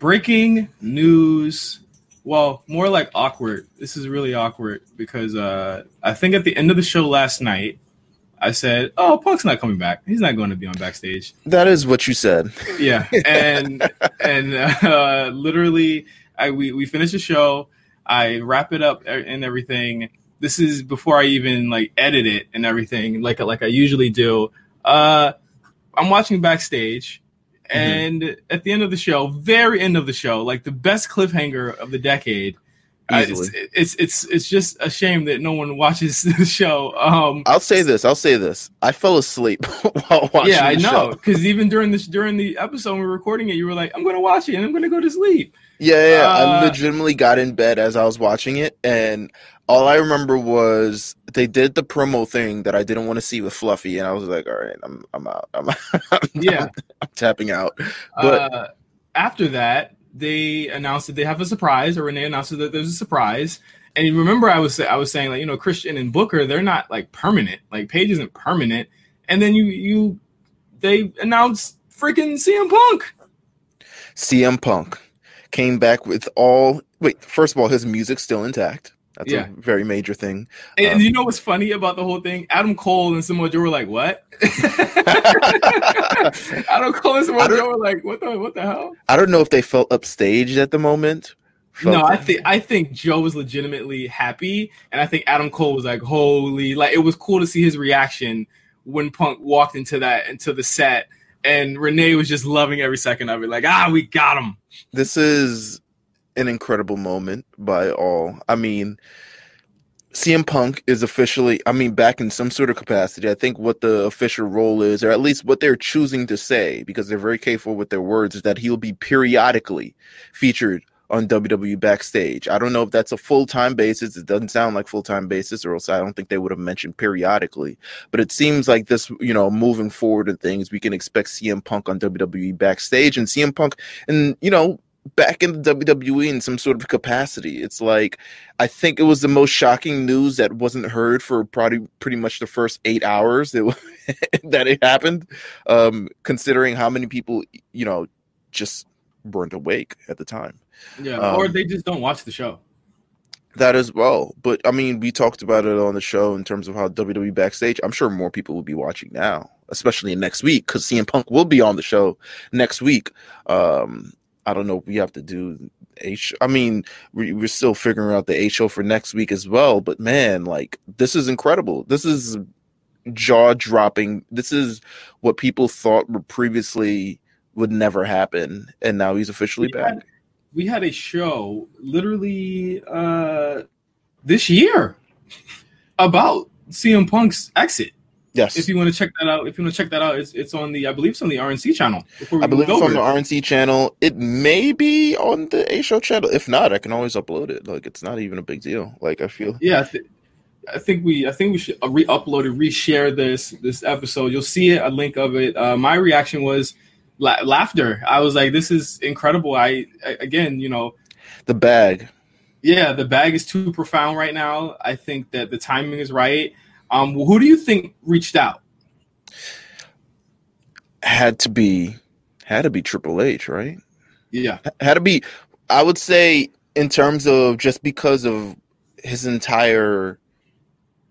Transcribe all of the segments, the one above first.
breaking news. Well, more like awkward. This is really awkward because uh, I think at the end of the show last night, I said, "Oh, Punk's not coming back. He's not going to be on backstage." That is what you said. Yeah, and and uh, literally, I we we finish the show. I wrap it up and everything. This is before I even like edit it and everything, like like I usually do. Uh, I'm watching backstage. And mm-hmm. at the end of the show, very end of the show, like the best cliffhanger of the decade it's, it's, it's it's just a shame that no one watches the show. Um, I'll say this. I'll say this. I fell asleep while watching. Yeah, I know. Because even during this during the episode we were recording it, you were like, "I'm going to watch it and I'm going to go to sleep." Yeah, yeah. Uh, I legitimately got in bed as I was watching it, and all I remember was they did the promo thing that I didn't want to see with Fluffy, and I was like, "All right, I'm I'm out. I'm, I'm yeah, I'm, I'm, tapping out." But uh, after that, they announced that they have a surprise, or Renee announced that there's a surprise. And you remember, I was I was saying like you know Christian and Booker, they're not like permanent. Like Paige isn't permanent. And then you you they announced freaking CM Punk. CM Punk came back with all. Wait, first of all, his music's still intact. That's yeah. a very major thing. And um, you know what's funny about the whole thing? Adam Cole and Samoa Joe were like, "What?" Adam Cole and Samoa Joe were like, "What the what the hell?" I don't know if they felt upstaged at the moment. Felt no, I think I think Joe was legitimately happy, and I think Adam Cole was like, "Holy!" Like it was cool to see his reaction when Punk walked into that into the set, and Renee was just loving every second of it. Like, ah, we got him. This is an incredible moment by all. I mean, CM Punk is officially, I mean, back in some sort of capacity. I think what the official role is, or at least what they're choosing to say, because they're very careful with their words, is that he'll be periodically featured on WWE backstage. I don't know if that's a full time basis. It doesn't sound like full time basis, or else I don't think they would have mentioned periodically. But it seems like this, you know, moving forward and things, we can expect CM Punk on WWE backstage and CM Punk, and you know, back in the WWE in some sort of capacity. It's like I think it was the most shocking news that wasn't heard for probably pretty much the first eight hours that that it happened. Um, considering how many people you know just weren't awake at the time. Yeah, um, or they just don't watch the show. That as well, but I mean, we talked about it on the show in terms of how WWE backstage. I'm sure more people will be watching now, especially next week, because CM Punk will be on the show next week. Um, I don't know. We have to do a show. I mean, we, we're still figuring out the A show for next week as well. But man, like this is incredible. This is jaw dropping. This is what people thought were previously would never happen, and now he's officially we back. Had, we had a show literally uh this year about CM Punk's exit. Yes. If you want to check that out, if you want to check that out, it's it's on the I believe it's on the RNC channel. I believe it's on the RNC channel. It may be on the A Show channel. If not, I can always upload it. Like it's not even a big deal. Like I feel. Yeah, I, th- I think we I think we should uh, re-upload it, reshare this this episode. You'll see it, a link of it. Uh, my reaction was la- laughter. I was like, "This is incredible." I, I again, you know, the bag. Yeah, the bag is too profound right now. I think that the timing is right. Um, who do you think reached out? Had to be, had to be Triple H, right? Yeah, had to be. I would say in terms of just because of his entire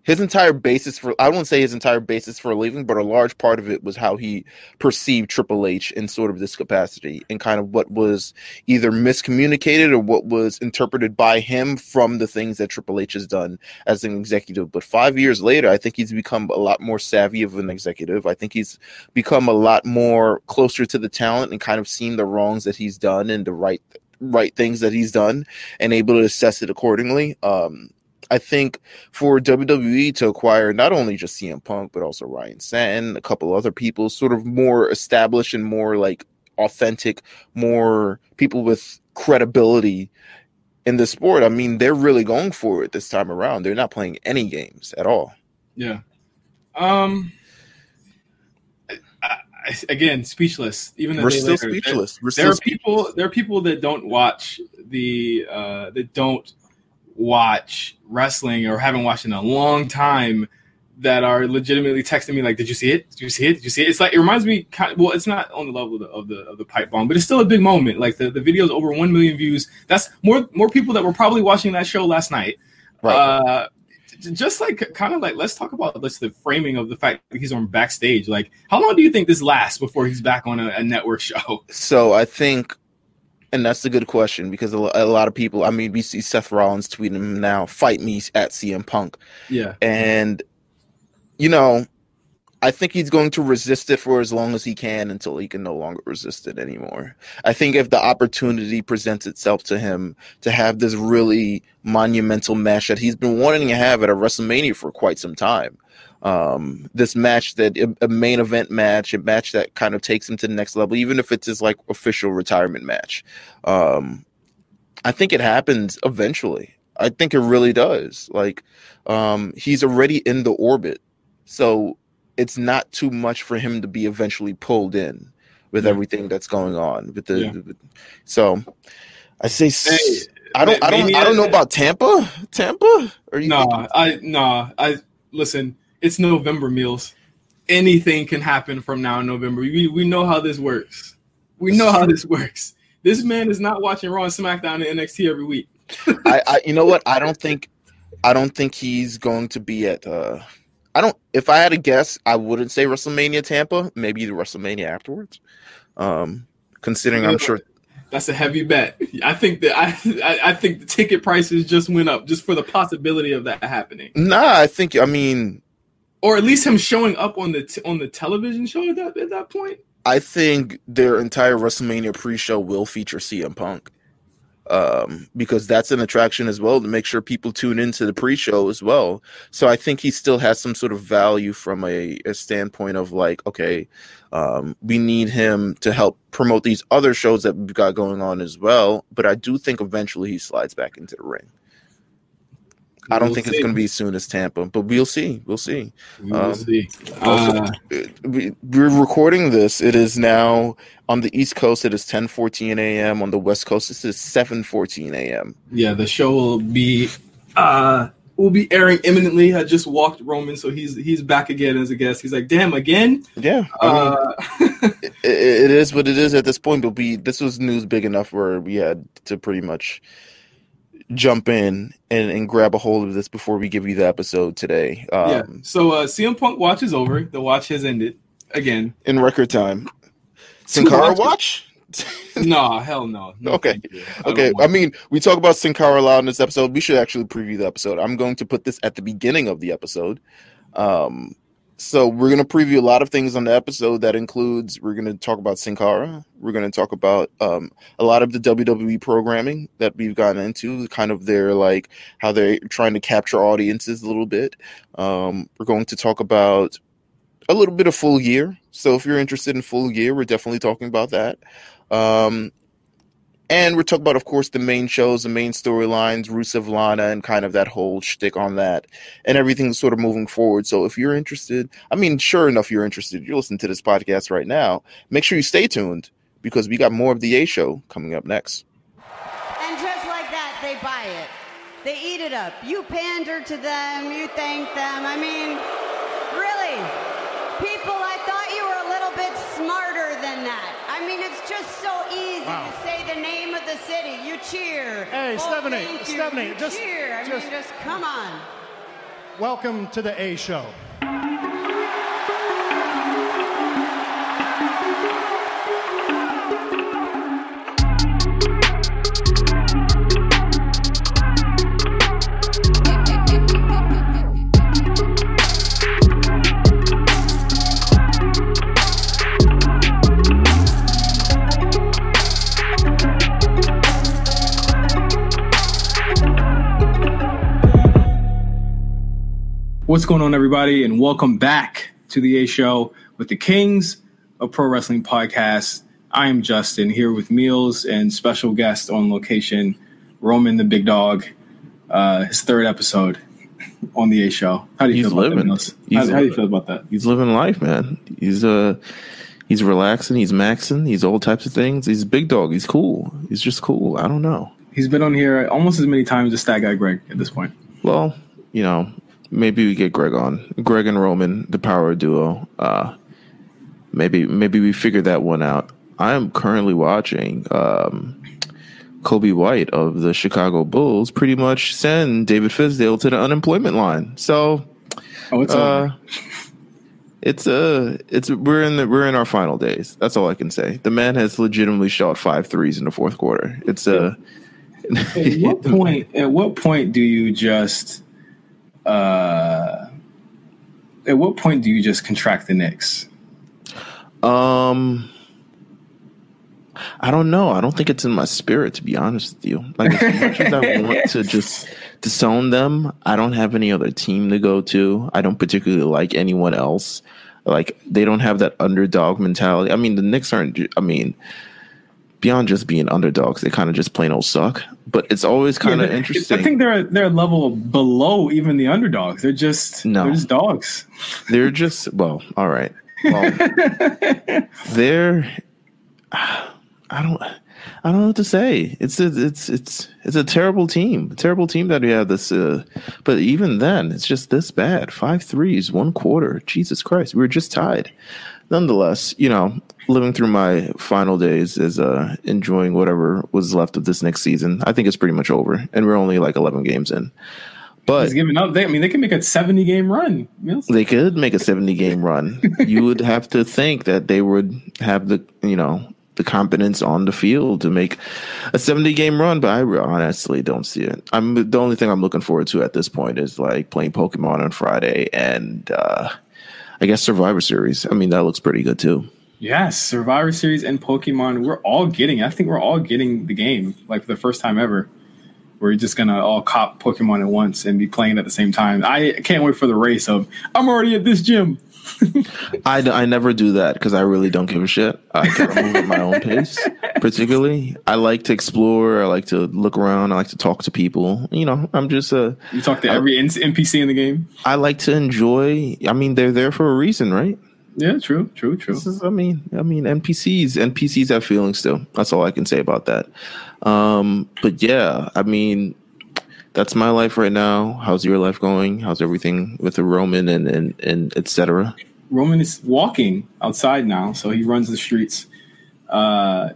his entire basis for I won't say his entire basis for leaving, but a large part of it was how he perceived Triple H in sort of this capacity and kind of what was either miscommunicated or what was interpreted by him from the things that Triple H has done as an executive. But five years later, I think he's become a lot more savvy of an executive. I think he's become a lot more closer to the talent and kind of seen the wrongs that he's done and the right right things that he's done and able to assess it accordingly. Um, I think for WWE to acquire not only just CM Punk, but also Ryan Satin, a couple other people, sort of more established and more like authentic, more people with credibility in the sport. I mean, they're really going for it this time around. They're not playing any games at all. Yeah. Um. I, again, speechless. Even we're still later, speechless. There, we're still there are speechless. people. There are people that don't watch the uh, that don't watch wrestling or haven't watched in a long time that are legitimately texting me like, "Did you see it? Did you see it? Did you see it?" It's like it reminds me. Kind of, well, it's not on the level of the, of the of the pipe bomb, but it's still a big moment. Like the the video's over one million views. That's more more people that were probably watching that show last night. Right. Uh, just like kind of like let's talk about let's the framing of the fact that he's on backstage. Like, how long do you think this lasts before he's back on a, a network show? So I think, and that's a good question because a lot of people. I mean, we see Seth Rollins tweeting him now, "Fight me at CM Punk," Yeah, and you know, I think he's going to resist it for as long as he can until he can no longer resist it anymore. I think if the opportunity presents itself to him to have this really monumental match that he's been wanting to have at a WrestleMania for quite some time, um, this match that a main event match, a match that kind of takes him to the next level, even if it's his like official retirement match, um, I think it happens eventually. I think it really does. Like, um, he's already in the orbit, so it's not too much for him to be eventually pulled in with Yeah. everything that's going on with the. Yeah. with- so, I say Hey, I don't. I don't. I don't know about Tampa. Tampa? Or you no, think- I no, I listen. It's November Meelz. Anything can happen from now in November. We we know how this works. We know how this works. This man is not watching Raw and SmackDown and NXT every week. I, I you know what? I don't think I don't think he's going to be at uh I don't if I had a guess, I wouldn't say WrestleMania Tampa, maybe the WrestleMania afterwards. Um considering I'm sure That's a heavy bet. I think that I, I I think the ticket prices just went up just for the possibility of that happening, Nah, I think I mean or at least him showing up on the t- on the television show at that at that point. I think their entire WrestleMania pre-show will feature CM Punk. Um, because that's an attraction as well to make sure people tune into the pre-show as well. So I think he still has some sort of value from a, a standpoint of like, okay, um, we need him to help promote these other shows that we've got going on as well. But I do think eventually he slides back into the ring. I don't We'll think see. it's going to be as soon as Tampa, but we'll see. We'll see. We will um, see. Uh, we, we're recording this. It is now on the East Coast. It is 10:14 a.m. On the West Coast, this is 7:14 a.m. yeah, the show will be uh will be airing imminently. I just walked Roman, so he's he's back again as a guest. He's like, damn, again. Yeah, Uh, it, it is what it is at this point. But we this was news big enough where we had to pretty much jump in and, and grab a hold of this before we give you the episode today. Um, yeah. So uh, CM Punk watch is over. The watch has ended again. in record time. Sin Cara watch. No, hell no. No, Okay. I Okay, I mean, we talk about Sin Cara a lot in this episode. We should actually preview the episode. I'm going to put this at the beginning of the episode. Um, so we're going to preview a lot of things on the episode. That includes we're going to talk about Sin Cara. We're going to talk about um, a lot of the WWE programming that we've gotten into, kind of their like how they're trying to capture audiences a little bit. Um, we're going to talk about a little bit of full gear. So if you're interested in full gear, we're definitely talking about that. Um, and we're talking about, of course, the main shows, the main storylines, Rusev Lana, and kind of that whole shtick on that, and everything sort of moving forward. So if you're interested, I mean, sure enough, you're interested. You're listening to this podcast right now. Make sure you stay tuned because we got more of the A Show coming up next. And just like that, they buy it. They eat it up. You pander to them, you thank them. I mean, really, people, I thought you were a little bit smarter than that. I mean, it's just so easy Wow. to say the name of the city. You cheer. Hey, oh, Stephanie. Stephanie, you just- cheer. I just- mean, just come on. Welcome to the A Show. What's going on, everybody, and welcome back to the A Show with the Kings of Pro Wrestling Podcast. I am Justin here with Meelz and special guest on location, Roman the Big Dog. Uh, his third episode on the A Show. How do you He's feel about that, living. He's How, how do you living. feel about that? He's living life, man. He's uh he's relaxing, he's maxing, he's all types of things. He's a big dog. He's cool. He's just cool. I don't know. He's been on here almost as many times as that guy Greg at this point. Well, you know, maybe we get Greg on. Greg and Roman, the power duo. Uh, maybe maybe we figure that one out. I am currently watching um, Coby White of the Chicago Bulls pretty much send David Fizdale to the unemployment line. So Oh, it's uh, it's uh it's we're in the we're in our final days. That's all I can say. The man has legitimately shot five threes in the fourth quarter. It's uh At what point? At what point do you just? Uh, at what point do you just contract the Knicks? Um, I don't know. I don't think it's in my spirit to be honest with you. Like as much as I want to just disown them, I don't have any other team to go to. I don't particularly like anyone else. Like they don't have that underdog mentality. I mean, the Knicks aren't. I mean, beyond just being underdogs, they kind of just plain old suck. But it's always kind of they- interesting. I think they're they're a level below even the underdogs. They're just No. they're just dogs. They're just well, all right. Well, they're I don't I don't know what to say. It's a, it's it's it's a terrible team. A terrible team that we have this uh but even then it's just this bad. Five threes, one quarter. Jesus Christ. We were just tied. Nonetheless, you know, living through my final days is uh enjoying whatever was left of this next season. I think it's pretty much over. And we're only like eleven games in. But He's giving up. They, I mean, they can make a seventy game run. They could make a 70 game run. you would have to think that they would have the, you know, the competence on the field to make a 70 game run, but I honestly don't see it. I'm the only thing I'm looking forward to at this point is like playing Pokemon on Friday and uh I guess Survivor Series. I mean, that looks pretty good too. Yes, Survivor Series and Pokemon. We're all getting. I think we're all getting the game like for the first time ever. We're just gonna all cop Pokemon at once and be playing at the same time. I can't wait for the race of I'm already at this gym. I, I never do that because I really don't give a shit. I kind of move at my own pace. Particularly, I like to explore. I like to look around. I like to talk to people. You know, I'm just a. You talk to every NPC in the game. I like to enjoy. I mean, they're there for a reason, right? Yeah, true, true, true. This is, I mean, I mean, NPCs, NPCs have feelings still. That's all I can say about that. Um, but yeah, I mean, that's my life right now. How's your life going? How's everything with the Roman and and and etc. Roman is walking outside now, so he runs the streets. Uh,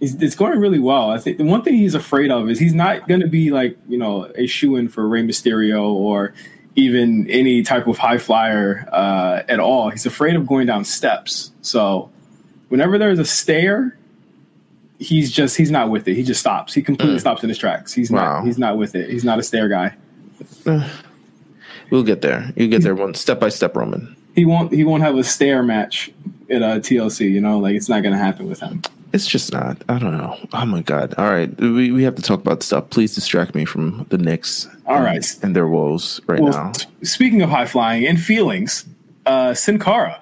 it's, going really well. I think the one thing he's afraid of is he's not going to be like you know a shoe in for Rey Mysterio or even any type of high flyer uh, at all. He's afraid of going down steps. So whenever there's a stair, he's just he's not with it. He just stops. He completely stops in his tracks. He's Wow. not he's not with it. He's not a stair guy. We'll get there. You get there one step by step, Roman. He won't he won't have a stair match at a TLC. You know, like it's not going to happen with him. It's just not. I don't know. Oh my god. All right, we we have to talk about stuff. Please distract me from the Knicks. All and- right. and their woes right Well, now. speaking of high flying and feelings, uh, Sin Cara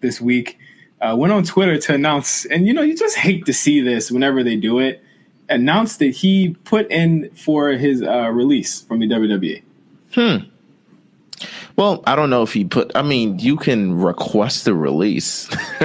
this week uh, went on Twitter to announce, and you know, you just hate to see this whenever they do it. Announced that he put in for his uh, release from the. WWE. Well, I don't know if he put. I mean, you can request a release.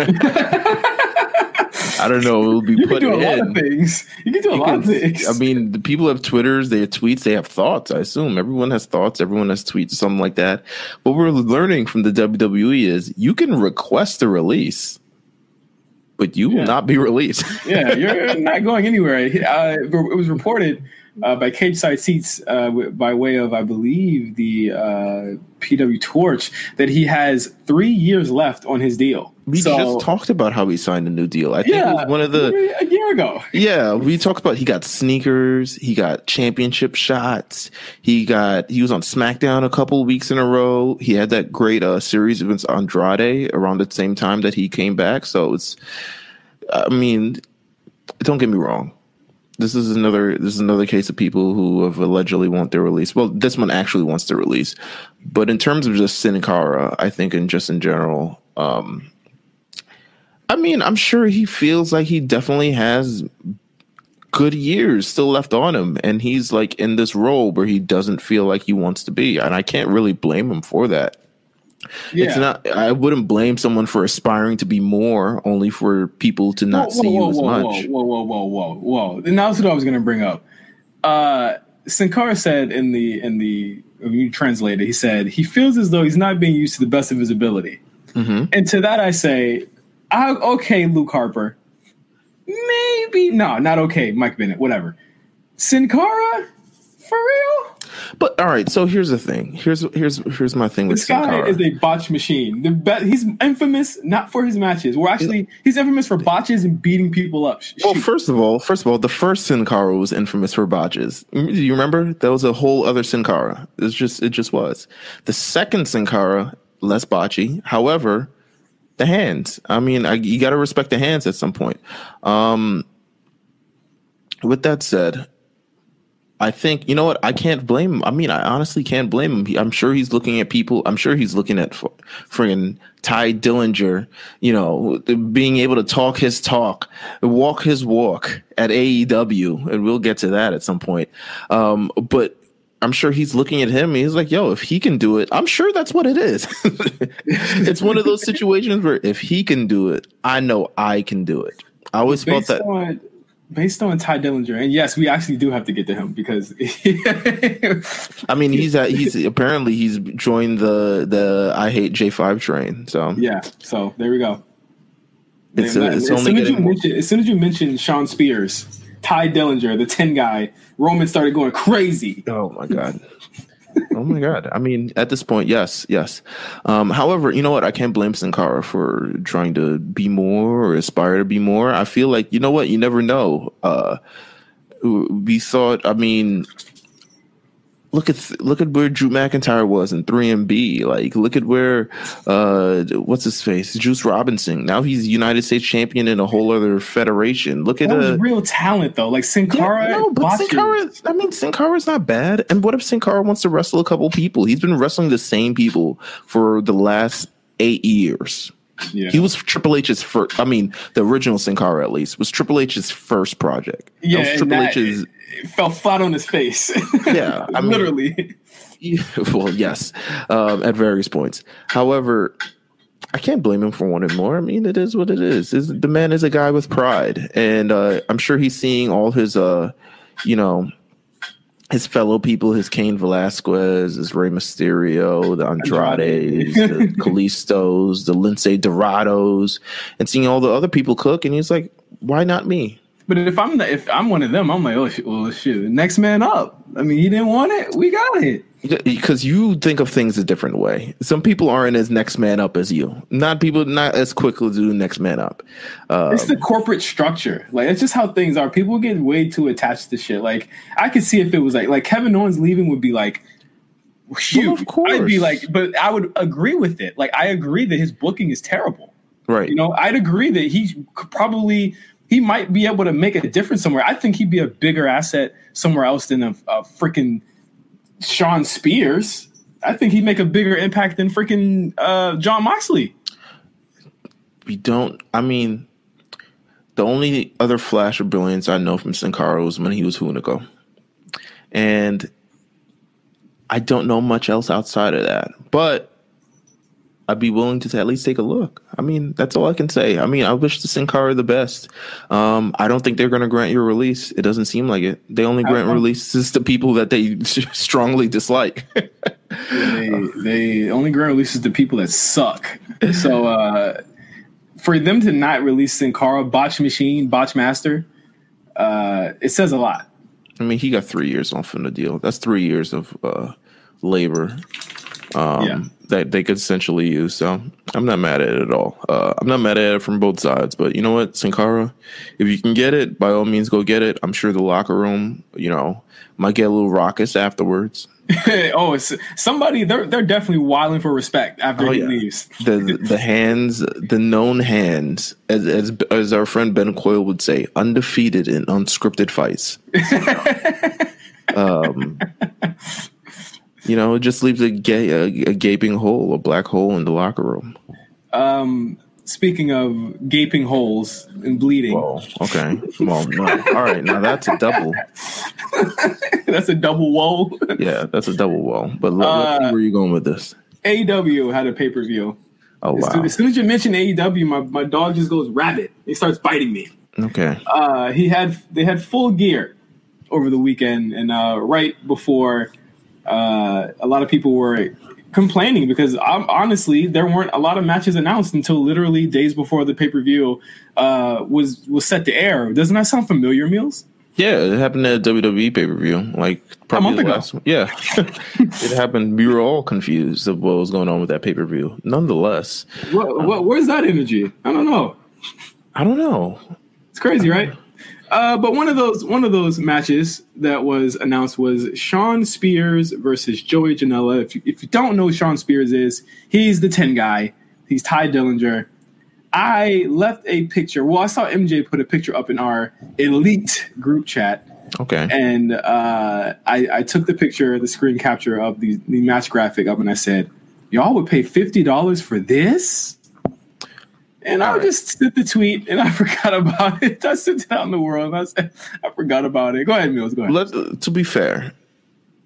I don't know. It will be You can put do a in. lot of things. You can do a You lot can- of things. I mean, the people have Twitters, they have tweets, they have thoughts. I assume everyone has thoughts, everyone has tweets, something like that. What we're learning from the WWE is you can request a release, but you Yeah. will not be released. yeah, you're not going anywhere. Uh, it was reported uh, by Cageside Seats uh, w- by way of, I believe, the uh, PW Torch that he has three years left on his deal. we So- just talked about how he signed a new deal. I think it was one of the a year ago. Yeah, we talked about he got sneakers, he got championship shots, he got he was on SmackDown a couple weeks in a row. He had that great uh, series against Andrade around the same time that he came back. So it's, I mean, don't get me wrong. This is another this is another case of people who have allegedly want their release. Well, this one actually wants their release, but in terms of just Sin Cara, I think and just in general, um, I mean, I'm sure he feels like he definitely has good years still left on him. And he's like in this role where he doesn't feel like he wants to be. And i can't really blame him for that Yeah. it's not i wouldn't blame someone for aspiring to be more only for people to not whoa, see whoa, you as much Whoa, whoa, whoa, whoa, whoa! And that's what I was going to bring up. Uh, Sin Cara said in the in the when you translate it, he said he feels as though he's not being used to the best of his ability. Mhm. And to that I say, I, okay, Luke Harper, maybe no, not okay, Mike Bennett, whatever. Sin Cara, for real? But all right, so here's the thing. Here's here's here's my thing with This Sin guy Cara. is a botch machine. The be- he's infamous not for his matches. Well, actually, he's infamous for botches and beating people up. Sh- Well, first of all, first of all, the first Sin Cara was infamous for botches. Do you remember? That was a whole other Sin Cara. It's just it just was. The second Sin Cara, less botchy. However, the hands. I mean, I, you got to respect the hands at some point. Um, with that said, I think you know what I can't blame. him. I mean, I honestly can't blame him. He- I'm sure he's looking at people. I'm sure he's looking at friggin' Tye Dillinger. You know, being able to talk his talk, walk his walk at AEW, and we'll get to that at some point. Um, but I'm sure he's looking at him. He's like, "Yo, if he can do it, I'm sure that's what it is." it's one of those situations where if he can do it, I know I can do it. I always felt based that. on based on Tye Dillinger, and yes, we actually do have to get to him because I mean, he's at, he's apparently he's joined the the I hate J five train. So yeah. So there we go. It's, uh, it's as, soon as, you mentioned, as soon as you mentioned Shawn Spears, Tye Dillinger, the ten guy, Roman started going crazy. oh my god, oh my god. I mean, at this point, yes, yes. Um, however, you know what? I can't blame Sin Cara for trying to be more or aspire to be more. I feel like you know what? You never know. Uh, we thought. I mean. Look at look at where Drew McIntyre was in 3MB. Like, look at where uh, what's his face, Juice Robinson. Now he's United States champion in a whole other federation. Look at That was uh, real talent though. Like Sin Yeah, Cara, no, but Sin. Cara, I mean, Sin Cara's not bad. And what if Sin Cara wants to wrestle a couple people? He's been wrestling the same people for the last eight years. Yeah. He was Triple H's first. I mean, the original Sin Cara, at least, was Triple H's first project. That yeah, was Triple that- H's. it fell flat on his face. Yeah, I mean- literally. well, yes, um, at various points. However, I can't blame him for wanting more. I mean, it is what it is. is the man is a guy with pride, and uh, I'm sure he's seeing all his, uh, you know, his fellow people, his Cain Velasquez, his Rey Mysterio, the Andrades, the Kalistos, the Lince Dorados, and seeing all the other people cook, and he's like, why not me? But if I'm the, if I'm one of them, I'm like, oh, well, shit, next man up. I mean, he didn't want it. We got it. Because you think of things a different way. Some people aren't as next man up as you. Not people not as quickly do next man up. Uh, It's the corporate structure. Like it's just how things are. People get way too attached to shit. Like I could see if it was like like Kevin Owens leaving would be like huge. of course. I'd be like, but I would agree with it. Like I agree that his booking is terrible. right. You know, I'd agree that he could probably he might be able to make a difference somewhere. I think he'd be a bigger asset somewhere else than a, a freaking Shawn Spears. I think he'd make a bigger impact than freaking uh, Jon Moxley. we don't. I mean, the only other flash of brilliance I know from Sin Cara was when he was Hunico, and I don't know much else outside of that. But I'd be willing to at least take a look. I mean, that's all I can say. I mean, I wish the Sin Cara the best. Um, I don't think they're going to grant your release. It doesn't seem like it. They only grant releases to people that they strongly dislike. they they only grant releases to people that suck. So uh, for them to not release Sin Cara, Botch Machine, Botch Master, uh, it says a lot. I mean, he got three years off in the deal. That's three years of uh, labor um, Yeah. that they could essentially use. So I'm not mad at it at all. Uh, I'm not mad at it from both sides. But you know what, Sin Cara, if you can get it, by all means, go get it. I'm sure the locker room, you know, might get a little raucous afterwards. oh, it's somebody they're they're definitely wilding for respect after Oh, he yeah. leaves. The the hands, the known hands, as as as our friend Ben Coyle would say, undefeated in unscripted fights. um, you know, it just leaves a, ga- a, a gaping hole, a black hole in the locker room. Um, speaking of gaping holes and bleeding, Whoa. Okay. Well, no. All right. Now that's a double. that's a double whoa. Yeah, that's a double wall. But let's Uh, where are you going with this. AEW had a pay per view. Oh As, wow. soon- as soon as you mention AEW, my, my dog just goes rabbit. He starts biting me. Okay. Uh, he had they had full gear over the weekend, and uh, right before uh, a lot of people were complaining because um, honestly, there weren't a lot of matches announced until literally days before the pay per view uh, was was set to air. Doesn't that sound familiar, Meelz? Yeah, it happened at WWE pay per view, like probably month the ago. last one. Yeah, it happened. We were all confused of what was going on with that pay per view. Nonetheless, What, what, where's that energy? I don't know. I don't know. It's crazy, right? Uh, but one of those one of those matches that was announced was Shawn Spears versus Joey Janela. If you, if you don't know who Shawn Spears is, he's the ten guy. He's Tye Dillinger. I left a picture. Well, I saw MJ put a picture up in our elite group chat, Okay, and uh, I, I took the picture, the screen capture of the, the match graphic up, and I said, "Y'all would pay fifty dollars for this?" And I All right. just sent the tweet, and I forgot about it. I sent it out in the world, and I said, "I forgot about it." Go ahead, Mills. Go ahead. Let, to be fair,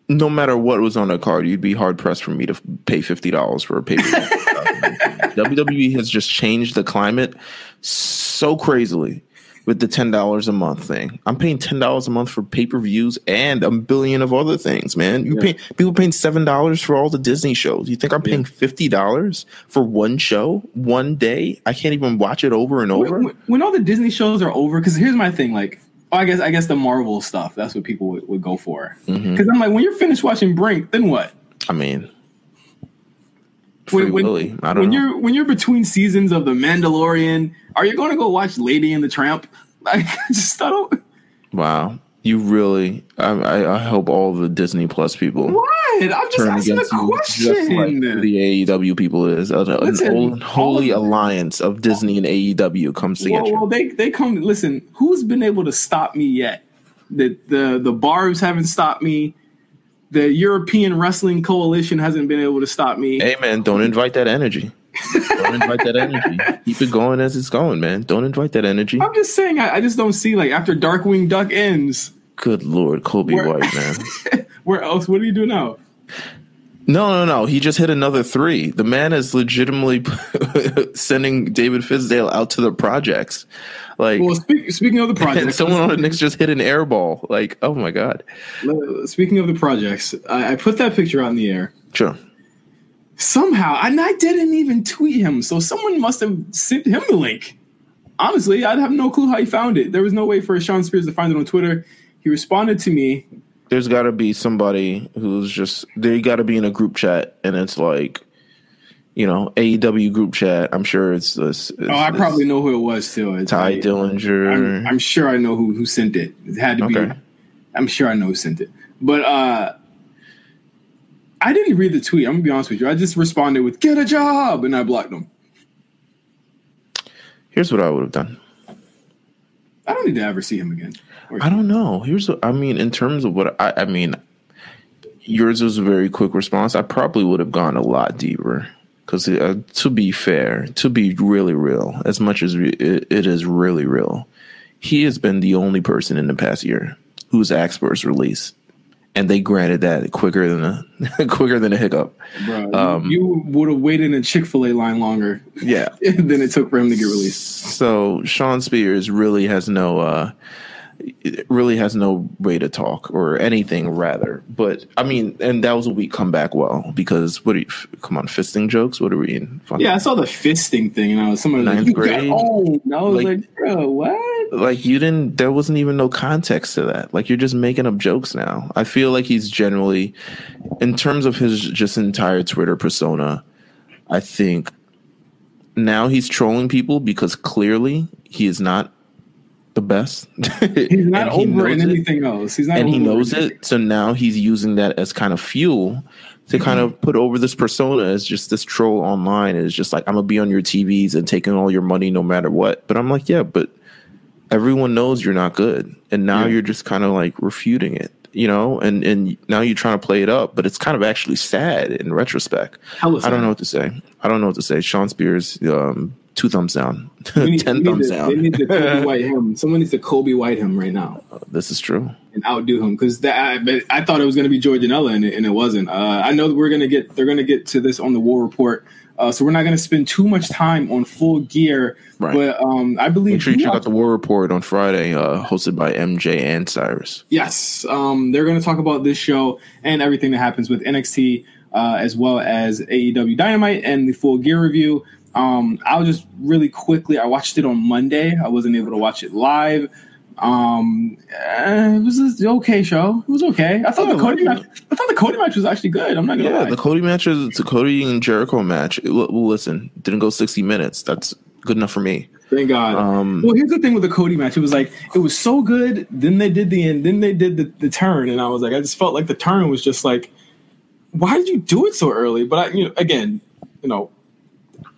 no matter what was on the card, you'd be hard pressed for me to pay fifty dollars for a pay per view. WWE has just changed the climate so crazily with the ten dollars a month thing. I'm paying ten dollars a month for pay per views and a billion of other things, man. You Yeah. pay people paying seven dollars for all the Disney shows. You think I'm paying fifty dollars for one show, one day? I can't even watch it over and over. when, when- all the Disney shows are over, because here's my thing, like. oh, I guess I guess the Marvel stuff. That's what people would, would go for. Because Mhm. I'm like, when you're finished watching Brink, then what? I mean, Free when, Willy. I don't when know. you're when you're between seasons of The Mandalorian, are you going to go watch Lady and the Tramp? Like, just I don't. Wow, you really? I, I, I hope all the Disney Plus people What? I'm just asking a question. like the AEW people is. An, Listen, old, holy alliance of Disney and AEW comes to well, well, they they come. Listen, who's been able to stop me yet? The the the barbs haven't stopped me. The European Wrestling Coalition hasn't been able to stop me. Hey man, don't invite that energy. don't invite that energy. Keep it going as it's going, man. Don't invite that energy. I'm just saying, I, I just don't see like after Darkwing Duck ends, Good lord, Coby Where- White, man. where else? What do you do now? No, no, no. He just hit another three. The man is legitimately sending David Fizdale out to the projects. Like, Well, speak, speaking of the projects, someone on the Knicks just hit an air ball. Like, oh my god. Uh, speaking of the projects, I, I put that picture out in the air. Sure. Somehow, and I didn't even tweet him, so someone must have sent him the link. Honestly, I'd have no clue how he found it. There was no way for Shawn Spears to find it on Twitter. He responded to me. There's got to be somebody who's just they got to be in a group chat, and it's like, you know, AEW group chat. I'm sure it's this. Oh, I probably know who it was too. It's Tye like- Dillinger. I'm, I'm sure I know who who sent it. It had to Okay. be. I'm sure I know who sent it. But uh I didn't read the tweet. I'm gonna be honest with you. I just responded with "Get a job" and I blocked him. Here's what I would have done. I don't need to ever see him again. I don't know. Here's what I mean in terms of what I, I mean. Yours was a very quick response. I probably would have gone a lot deeper because, uh, to be fair, to be really real, as much as re- it, it is really real, he has been the only person in the past year who's asked for his release, and they granted that quicker than a quicker than a hiccup. Bro, Um, you would have waited in a Chick Fil A line longer Yeah. than it took for him to get released. So Shawn Spears really has no uh really has no way to talk or anything rather. But I mean, and that was a week comeback well because what are you come on fisting jokes? What are we in? Fun- Yeah, I saw the fisting thing, and I was someone like, Ninth "You got grade? owned." And I was Like- like, "Bro, what?" Like you didn't there wasn't even no context to that. Like you're just making up jokes now. I feel like he's generally in terms of his just entire Twitter persona, I think now he's trolling people because clearly he is not the best. He's not he over in knows it. anything else. He's not, and he knows it. So now he's using that as kind of fuel to kind of put over this persona as just this troll online. Is just like I'm gonna be on your TVs and taking all your money no matter what. But I'm like, yeah, but everyone knows you're not good, and now Yeah. you're just kind of like refuting it, you know. And and now you're trying to play it up, but it's kind of actually sad in retrospect. I don't know what to say. I don't know what to say. Shawn Spears, um, two thumbs down, need- ten thumbs to- down. They need to Coby White him. Someone needs to Coby White him right now this is true. and outdo him because that. I, I thought it was going to be Joey Janela and it, and it wasn't. Uh, I know that we're going to get. They're going to get to this on the War Report Uh, so we're not going to spend too much time on full gear. Right. But um, I believe Make sure you you check out the War Report on Friday, uh, hosted by MJ and Cyrus. Yes, um, they're going to talk about this show and everything that happens with NXT, uh, as well as AEW Dynamite and the full gear review. Um, I'll just really quickly. I watched it on Monday. I wasn't able to watch it live. Um, eh, it was an okay show. It was okay. I thought the Cody match. I thought the Cody match was actually good. I'm not gonna Yeah, lie. the Cody match is the Cody and Jericho match. It- well, listen, didn't go 60 minutes. That's good enough for me. Thank God. Um, well, here's the thing with the Cody match. It was like it was so good. Then they did the end. Then they did the, the turn, and I was like, I just felt like the turn was just like, why did you do it so early? But I, you know, again, you know,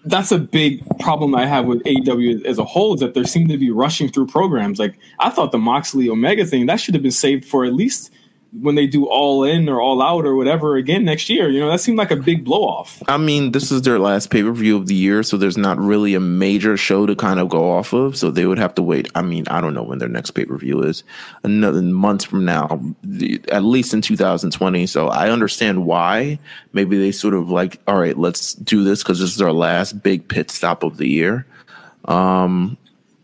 that's a big problem I have with AEW as a whole is that they seem to be rushing through programs. Like I thought the Moxley Omega thing that should have been saved for at least when they do all in or all out or whatever again next year. You know, that seemed like a big blow off. I mean, this is their last pay per view of the year, so there's not really a major show to kind of go off of. So they would have to wait. I mean, I don't know when their next pay per view is. Another months from now, at least in 2020. So I understand why. Maybe they sort of like, all right, let's do this because this is our last big pit stop of the year. Um,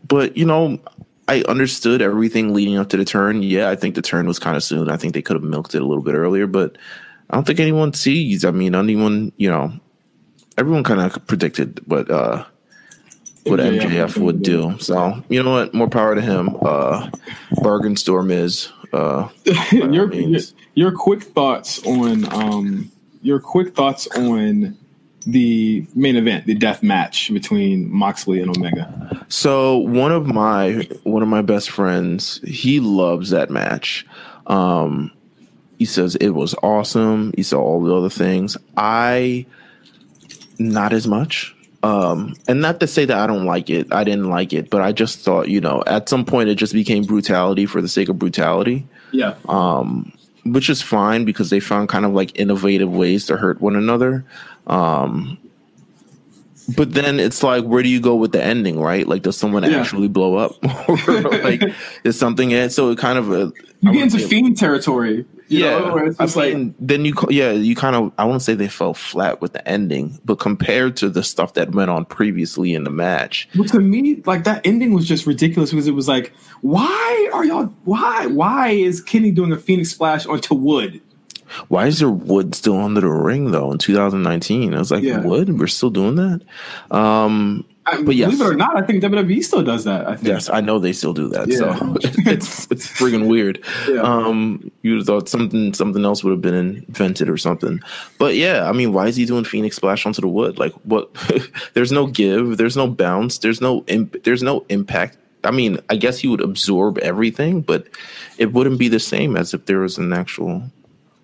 but you know, I understood everything leading up to the turn. Yeah, I think the turn was kind of soon. I think they could have milked it a little bit earlier, but I don't think anyone sees. I mean, anyone, you know, everyone kind of predicted what uh what MJF MJF would do. So you know what? More power to him. Uh Bargain Storm is uh your, your your quick thoughts on um your quick thoughts on the main event, the death match between Moxley and Omega. So one of my one of my best friends, he loves that match. Um, he says it was awesome. He saw all the other things. I not as much. Um, and not to say that I don't like it. I didn't like it, but I just thought, you know, at some point it just became brutality for the sake of brutality Yeah, which is fine because they found kind of like innovative ways to hurt one another. Um, but then it's like, where do you go with the ending, right? Like, does someone Yeah. actually blow up, or like, is something? And so it kind of, uh, you get into fiend territory. Yeah. know, I just like mean, then you, yeah, you kind of, I won't say they fell flat with the ending, but compared to the stuff that went on previously in the match, Well, to me, like that ending was just ridiculous because it was like, why are y'all? Why? Why is Kenny doing a Phoenix splash onto wood? why is there wood still under the ring though in 2019? I was like, Yeah. wood? We're still doing that? Um, I, But yes. believe it or not, I think WWE still does that. I think. Yes, I know they still do that. Yeah. So it's it's friggin' weird. Yeah. Um, you thought something something else would have been invented or something. But yeah, I mean, why is he doing Phoenix Splash onto the wood? Like, what? there's no give. There's no bounce. There's no imp- there's no impact. I mean, I guess he would absorb everything, but it wouldn't be the same as if there was an actual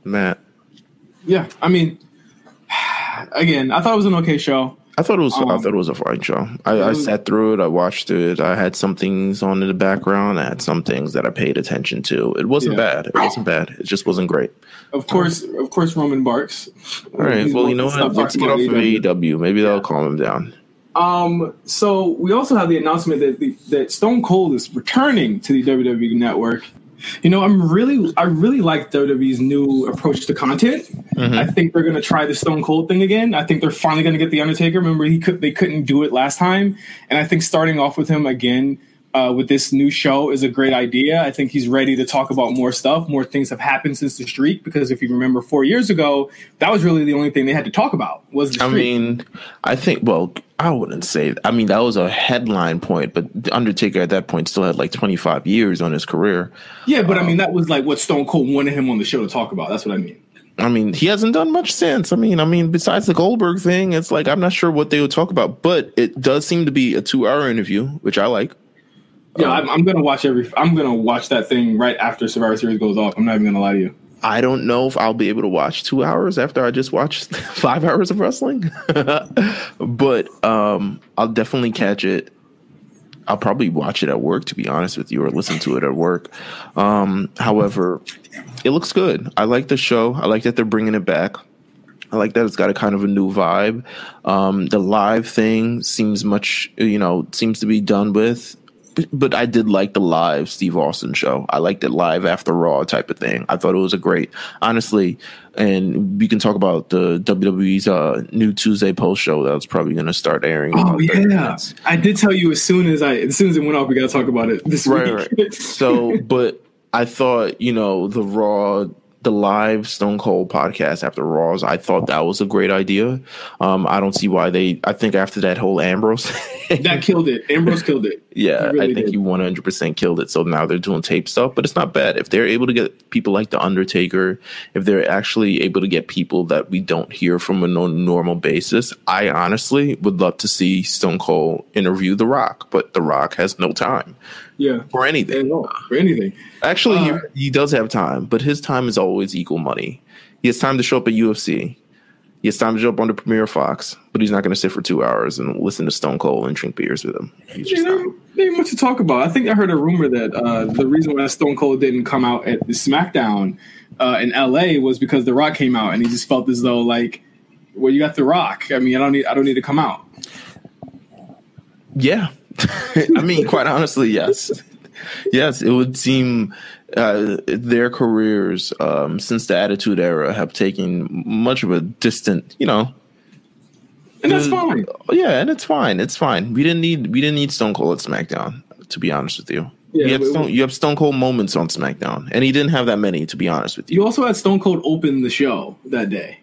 mat. Yeah, I mean, again, I thought it was an okay show. I thought it was. I Um, thought it was a fine show. I, I sat through it. I watched it. I had some things on in the background. I had some things that I paid attention to. It wasn't Yeah. bad. It wasn't bad. It just wasn't great. Of course, of course, Roman barks. All right. He's Well, you know what? Let's get off of AEW. Maybe that'll calm him down. Um, so we also have the announcement that the, that Stone Cold is returning to the WWE Network. You know, I'm really, I really like WWE's new approach to content. Mm-hmm. I think they're going to try the Stone Cold thing again. I think they're finally going to get the Undertaker. Remember, he could, they couldn't do it last time, and I think starting off with him again uh, with this new show is a great idea. I think he's ready to talk about more stuff. More things have happened since the streak because if you remember, four years ago, that was really the only thing they had to talk about was the I mean, I think. Well, I wouldn't say. I mean, that was a headline point, but the Undertaker at that point still had like 25 years on his career. Yeah, but I mean that was like what Stone Cold wanted him on the show to talk about. That's what I mean. I mean, he hasn't done much since. I mean, I mean, besides the Goldberg thing, it's like I'm not sure what they would talk about, but it does seem to be a two-hour interview, which I like. Yeah, I'm, I'm gonna watch every. I'm gonna watch that thing right after Survivor Series goes off. I'm not even gonna lie to you. I don't know if I'll be able to watch two hours after I just watched five hours of wrestling, but um, I'll definitely catch it. I'll probably watch it at work, to be honest with you, or listen to it at work. Um, however, it looks good. I like the show. I like that they're bringing it back. I like that it's got a kind of a new vibe. Um, the live thing seems much, you know, seems to be done with. But, I did like the live Steve Austin show. I liked it live after Raw type of thing. I thought it was a great, honestly. And we can talk about the WWE's uh, new Tuesday post show that was probably going to start airing. Oh yeah. I did tell you as soon as I as soon as it went off, we got to talk about it this Right, week. right. So, but I thought you know the Raw, the live Stone Cold podcast after Raws. I thought that was a great idea. Um, I don't see why they. I think after that whole Ambrose. that killed it. Ambrose killed it. Yeah, really I think did. he 100% killed it. So now they're doing tape stuff, but it's not bad. If they're able to get people like The Undertaker, if they're actually able to get people that we don't hear from a normal basis, I honestly would love to see Stone Cold interview The Rock, but The Rock has no time Yeah, for anything. for anything. Actually, Uh, he, he does have time, but his time is always equal money. He has time to show up at UFC. Has time to jump on the Premiere Fox, but he's not going to sit for two hours and listen to Stone Cold and drink beers with him. Yeah, there, there ain't much to talk about. I think I heard a rumor that uh, the reason why Stone Cold didn't come out at the SmackDown uh, in LA was because The Rock came out, and he just felt as though like, well, you got The Rock. I mean, I don't need I don't need to come out. Yeah. I mean, quite honestly, yes. Yes, it would seem uh, their careers um, since the Attitude Era have taken much of a distant, you know. And that's fine. Yeah, and it's fine. It's fine. We didn't need we didn't need Stone Cold at SmackDown, to be honest with you. Yeah, you, have Stone, you have Stone Cold moments on SmackDown, and he didn't have that many, to be honest with you. You also had Stone Cold open the show that day.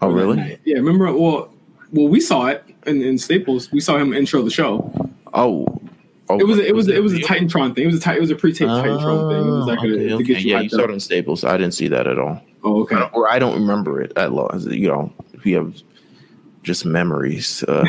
Oh, really? night. Yeah, remember? Well, well, we saw it in, in Staples. We saw him intro the show. Oh, It was a, it was a, it was a? Titantron thing. It was a it was a pre-taped Titantron thing. It was like a, okay, to okay. you Yeah, you saw it in Staples. I didn't see that at all. Oh, okay. or I don't remember it at all. You know, we have just memories. Uh,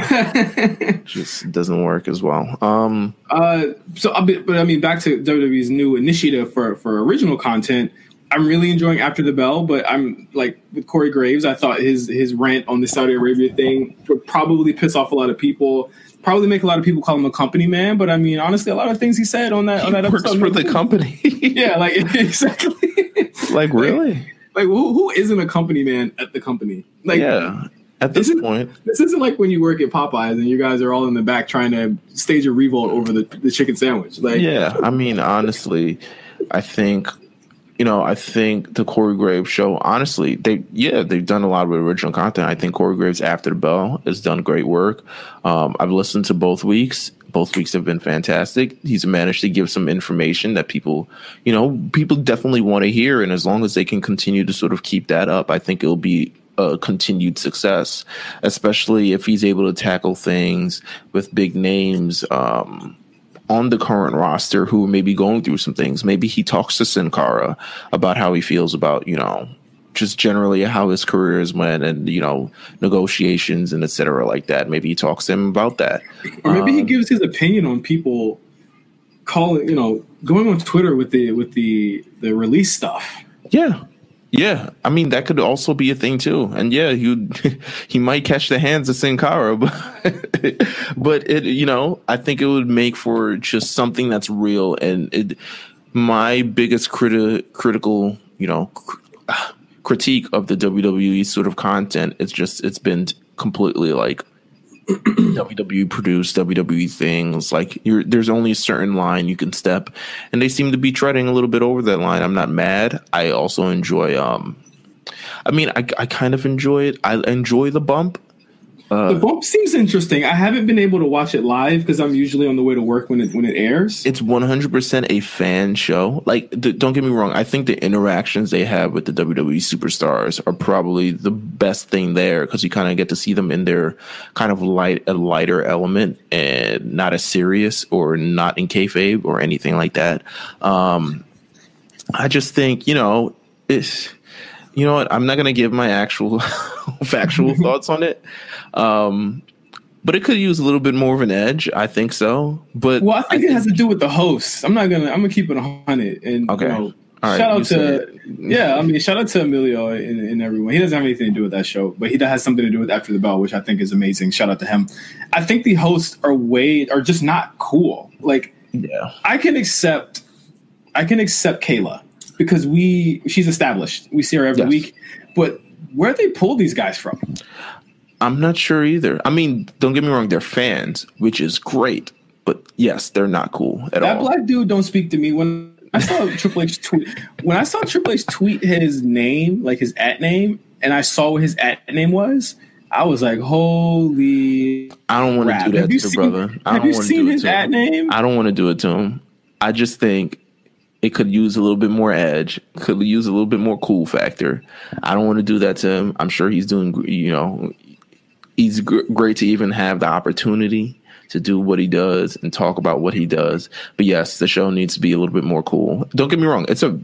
just doesn't work as well. Um, Uh, so, I'll be, but I mean, back to WWE's new initiative for for original content. I'm really enjoying After the Bell, but I'm like with Corey Graves. I thought his his rant on the Saudi Arabia thing would probably piss off a lot of people. Probably make a lot of people call him a company man. But I mean, honestly, a lot of things he said on that he on that works episode for the company. Yeah, like exactly. like really? like who, who isn't a company man at the company? Like yeah. At this Isn't- point, This isn't like when you work at Popeyes and you guys are all in the back trying to stage a revolt over the, the chicken sandwich. Like, yeah. I mean, honestly, I think. You know, I think the Corey Graves show, honestly, they yeah, they've done a lot of original content. I think Corey Graves After the Bell has done great work. Um, I've listened to both weeks. Both weeks have been fantastic. He's managed to give some information that people, you know, people definitely want to hear. And as long as they can continue to sort of keep that up, I think it'll be a continued success, especially if he's able to tackle things with big names. Um, on the current roster who may be going through some things. Maybe he talks to Sin Cara about how he feels about, you know, just generally how his career has went and, you know, negotiations and et cetera like that. Maybe he talks to him about that. or maybe he Um, gives his opinion on people calling, you know, going on Twitter with the with the the release stuff. Yeah. Yeah, I mean that could also be a thing too, and yeah, he he might catch the hands of Sin Cara, but but it you know I think it would make for just something that's real. And it, my biggest criti- critical you know cr- critique of the WWE sort of content is just it's been completely like WWE produced WWE things. Like there's only a certain line you can step, and they seem to be treading a little bit over that line. I'm not mad. I also enjoy. Um, I mean, I I kind of enjoy it. I enjoy the bump. The bump seems interesting. I haven't been able to watch it live because I'm usually on the way to work when it when it airs. It's 100% a fan show. Like, th- don't get me wrong. I think the interactions they have with the WWE superstars are probably the best thing there because you kind of get to see them in their kind of light, a lighter element and not as serious or not in kayfabe or anything like that. Um, I just think, you know, it's, you know what? I'm not going to give my actual factual thoughts on it. Um, but it could use a little bit more of an edge. I think so. But well, I think it has to do with the hosts. I'm not gonna. I'm gonna keep it hundred. And Okay. you know, All right, shout out to yeah. I mean, shout out to Emilio and, and everyone. He doesn't have anything to do with that show, but he does has something to do with After the Bell, which I think is amazing. Shout out to him. I think the hosts are way are just not cool. Like yeah. I can accept, I can accept Kayla because we she's established. We see her every Yes. week, but where they pull these guys from? I'm not sure either. I mean, don't get me wrong, they're fans, which is great. but yes, they're not cool at that all. That black dude don't speak to me when I saw Triple H tweet. When I saw Triple H tweet his name, like his at name, and I saw what his at name was, I was like, "Holy!" I don't want to do that to the seen- brother. I Have you seen his at name? I don't want to do it to him. I just think it could use a little bit more edge. Could use a little bit more cool factor. I don't want to do that to him. I'm sure he's doing. You know, he's gr- great to even have the opportunity to do what he does and talk about what he does. But yes, the show needs to be a little bit more cool. Don't get me wrong. It's a,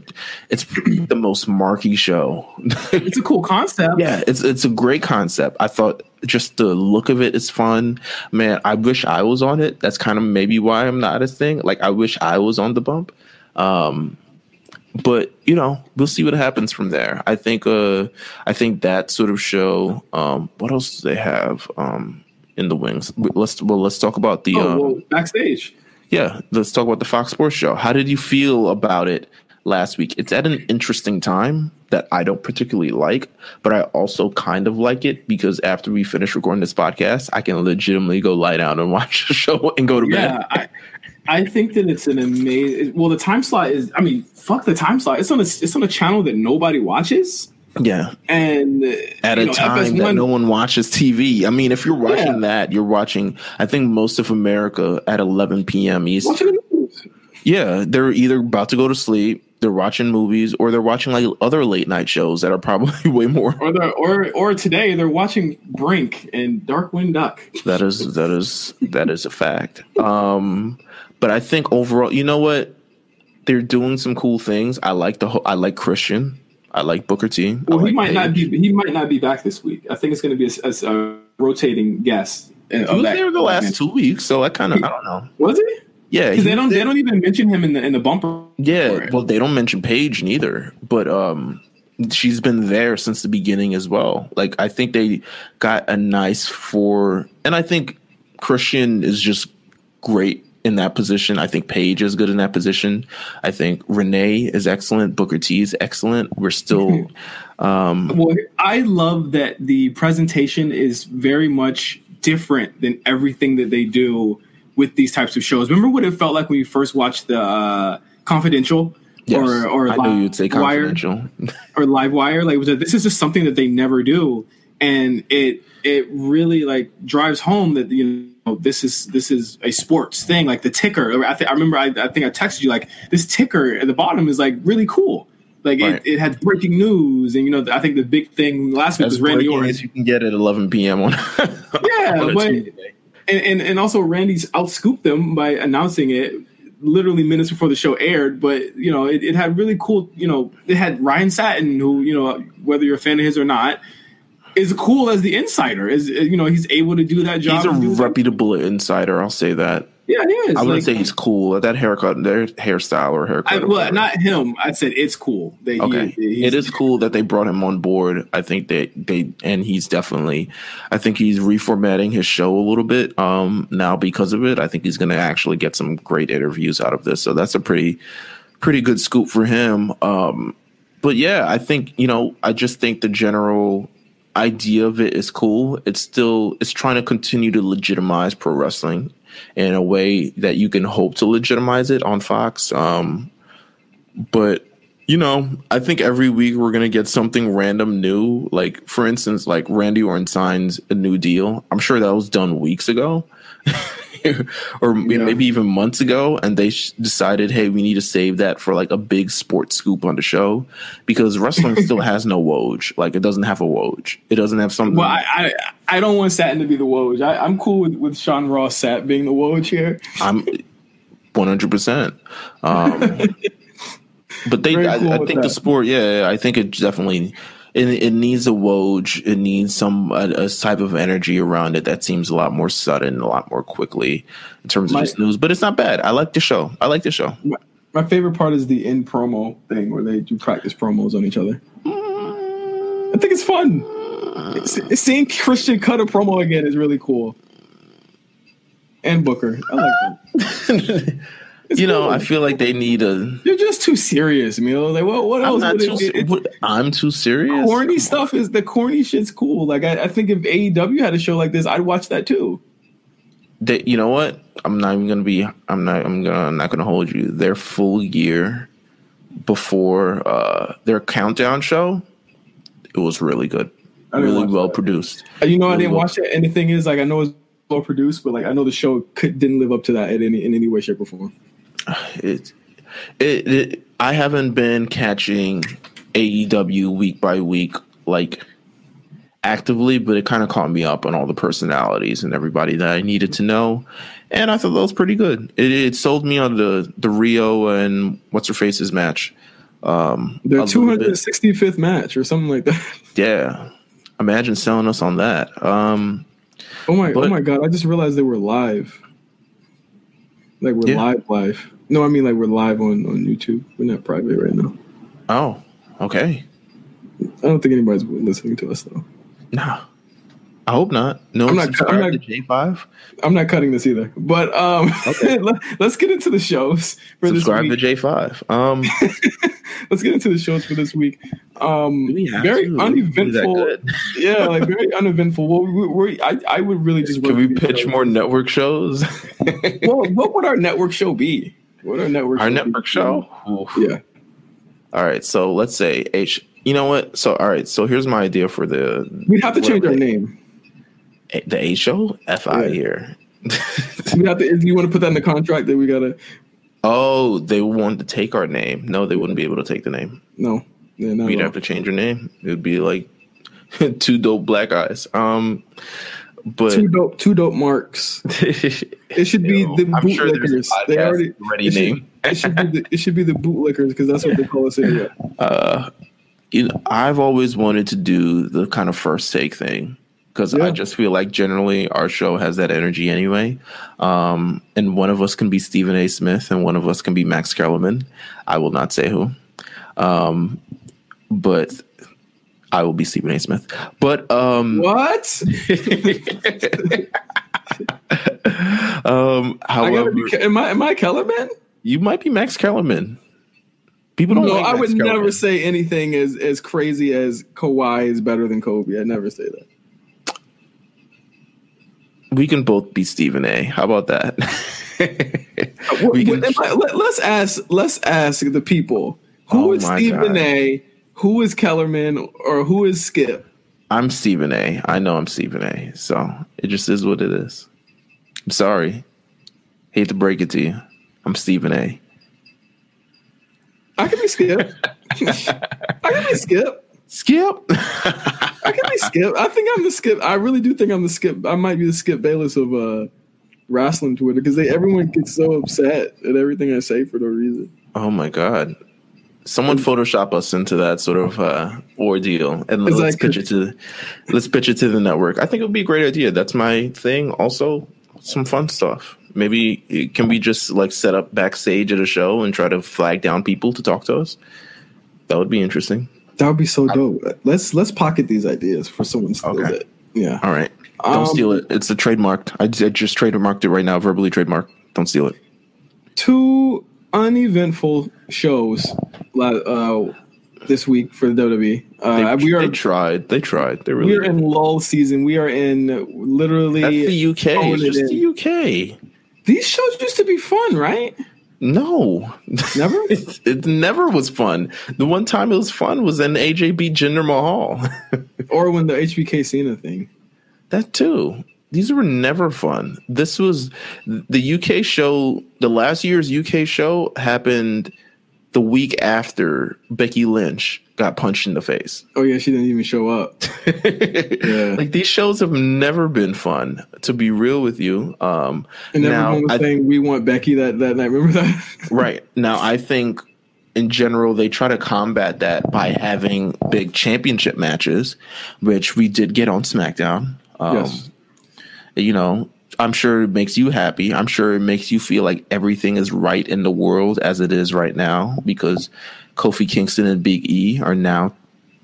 it's the most marky show. It's a cool concept. Yeah, it's it's a great concept. I thought just the look of it is fun. Man, I wish I was on it. That's kind of maybe why I'm not a thing. Like I wish I was on the bump. Um but you know, we'll see what happens from there. I think uh I think that sort of show um what else do they have um in the wings? Let's well let's talk about the Oh, um, well, backstage. yeah, let's talk about the Fox Sports show. How did you feel about it last week? It's at an interesting time that I don't particularly like, but I also kind of like it because after we finish recording this podcast, I can legitimately go lie down and watch the show and go to Yeah, bed. I, I think that it's an amazing. Well, the time slot is. I mean, fuck the time slot. It's on a. It's on a channel that nobody watches, Yeah. and uh, At a know, time that FS1 no one watches TV. I mean, if you're watching Yeah. that, you're watching, I think most of America at 11 p.m. Eastern. watching the news. Yeah, they're either about to go to sleep, they're watching movies, or they're watching like other late night shows that are probably way more or the or or today they're watching Brink and Darkwing Duck. That is that is that is a fact. Um, but I think overall, you know what? They're doing some cool things. I like the whole, I like Christian. I like Booker T. Well, he like might not be. He might not be back this week. I think it's going to be a, a, a rotating guest. He was there the last two weeks, so I kind of I don't know. Was he? Yeah, Because they don't. was They don't even mention him in the in the bumper. Yeah, well, they don't mention Paige neither, but um, she's been there since the beginning as well. Like I think they got a nice four, and I think Christian is just great in that position. I think Paige is good in that position. I think Renee is excellent. Booker T is excellent. We're still, um, Well, I love that the presentation is very much different than everything that they do with these types of shows. Remember what it felt like when you first watched the uh, Confidential yes, or or I knew you'd say Wire or Live Wire? Like, a- this is just something that they never do, and it it really like drives home that you know this is this is a sports thing. Like the ticker, I, th- I remember I, I think I texted you like this ticker at the bottom is like really cool. Like Right. it, it had breaking news, and you know I think the big thing last week As was Randy Orton. as you can get at 11 p.m. on Yeah, on but Tuesday. And, and and also Randy's outscooped them by announcing it literally minutes before the show aired. But you know, it, it had really cool. You know, it had Ryan Satin, who you know, whether you're a fan of his or not, is cool as the insider. Is you know, he's able to do that job. He's a reputable insider. I'll say that. Yeah, he is. I wouldn't Like, say he's cool. That haircut, their hairstyle or haircut. I, well, whatever. not him. I said it's cool. That okay. he's- it is cool that they brought him on board. I think that they and he's definitely. I think he's reformatting his show a little bit um, now because of it. I think he's going to actually get some great interviews out of this. So that's a pretty, pretty good scoop for him. Um, but yeah, I think you know. I just think the general idea of it is cool. It's still it's trying to continue to legitimize pro wrestling in a way that you can hope to legitimize it on Fox. Um, but you know, I think every week we're gonna get something random new. Like for instance, like Randy Orton signs a new deal. I'm sure that was done weeks ago. or Yeah. maybe even months ago, and they sh- decided, hey, we need to save that for like a big sports scoop on the show because wrestling still has no Woj. Like it doesn't have a Woj. It doesn't have something. Well, I, I I don't want Satin to be the Woj. I, I'm cool with, with Sean Ross Sapp being the Woj here. I'm 100. percent Um But they, I, cool I think the sport, yeah, I think it definitely. It, it needs a Woj. It needs some a, a type of energy around it that seems a lot more sudden, a lot more quickly in terms of My- just news. But it's not bad. I like the show. I like the show. My, my favorite part is the in promo thing where they do practice promos on each other. Mm. I think it's fun. It's- seeing Christian cut a promo again is really cool. And Booker, I like that. You know, cool. I feel like they need a. you're just too serious, Milo. Like, what? What I'm not too. it, se- it, what- I'm too serious. corny stuff is the corny shit's cool. Like, I, I think if AEW had a show like this, I'd watch that too. They, you know what? I'm not even gonna be. I'm not. I'm gonna. I'm not gonna hold you. Their full year before uh their countdown show, it was really good. Really well that. produced. Uh, You know, I didn't well- watch it, and the thing is, like, I know it's well produced, but like, I know the show could, didn't live up to that in any in any way, shape, or form. It, it, it. I haven't been catching AEW week by week like actively, but it kind of caught me up on all the personalities and everybody that I needed to know, and I thought that was pretty good. It, it sold me on the the Riho and what's her face's match. Um, Their a bit. 265th match or something like that. Yeah, imagine selling us on that. Um, Oh my! But- oh my God! I just realized they were live. Like we're Yeah. live, live. No, I mean like we're live on on YouTube. We're not private right now. oh, okay. I don't think anybody's listening to us though. Nah, I hope not. No I'm not- I'm to not- J five. I'm not cutting this either. But um, let, us get into the shows for Subscribe this to week. J five. Um. let's get into the shows for this week. Um, we very to? Uneventful. yeah, like very uneventful. Well, we, we, I, I would really just. Can we pitch shows. more network shows? Well, what would our network show be? What our network? Our show network show? Yeah. All right, so let's say H. You know what? So all right, so here's my idea for the We'd have to change our name. The A show. F I Yeah. here. We have to. If you want to put that in the contract, that we gotta. oh, they want to take our name. No, they wouldn't be able to take the name. No. Yeah. We'd have to change your name. It would be like two dope black eyes. Um, but Two dope. Two dope marks. It should be Yo, the I'm sure bootlickers. they already. ready it should- name. It should be the. It should be the bootlickers because that's what they call us anyway. uh, you know, I've always wanted to do the kind of first take thing because Yeah. I just feel like generally our show has that energy anyway. Um, and one of us can be Stephen A. Smith, and one of us can be Max Kellerman. I will not say who, um, but I will be Stephen A. Smith. But um, What? um, I however, gotta be. Am I? Am I Kellerman? you might be Max Kellerman. People don't. No, like I would Kellerman. never say anything as as crazy as Kawhi is better than Kobe. I'd never say that. We can both be Stephen A. How about that? We can- I- let, us ask. Let's ask the people who Oh is Stephen God. A. Who is Kellerman or who is Skip? I'm Stephen A. I know I'm Stephen A. So it just is what it is. I'm sorry. Hate to break it to you. I'm Stephen A. I can be Skip. I can be Skip. Skip. I can be Skip. I think I'm the Skip. I really do think I'm the Skip. I might be the Skip Bayless of uh, wrestling Twitter because they everyone gets so upset at everything I say for no reason. oh my god. Someone Photoshop us into that sort of uh, ordeal, and let's like- pitch it to let's pitch it to the network. I think it would be a great idea. That's my thing. Also, some fun stuff. Maybe can we just like set up backstage at a show and try to flag down people to talk to us? That would be interesting. That would be so dope. Let's let's pocket these ideas for someone steals Okay. it. Yeah. All right. Don't Um, steal it. It's a trademarked. I just trademarked it right now, verbally trademarked. Don't steal it. Two uneventful shows uh, this week for the WWE. They, Uh, we are they tried. They tried. They really we are did. in lull season. We are in literally. That's the UK. It's just in. the UK. These shows used to be fun, right? No. Never. it, it never was fun. The one time it was fun was in AJB Jinder Mahal. or when the HBK Cena thing. that too. These were never fun. This was the UK show. The last year's UK show happened the week after Becky Lynch got punched in the face. Oh yeah, she didn't even show up. yeah. Like these shows have never been fun. To be real with you, um, And now everyone was I, saying we want Becky that that night. Remember that? right now I think in general they try to combat that by having big championship matches, which we did get on SmackDown. Um, yes. you know, I'm sure it makes you happy. I'm sure it makes you feel like everything is right in the world as it is right now because Kofi Kingston and Big E are now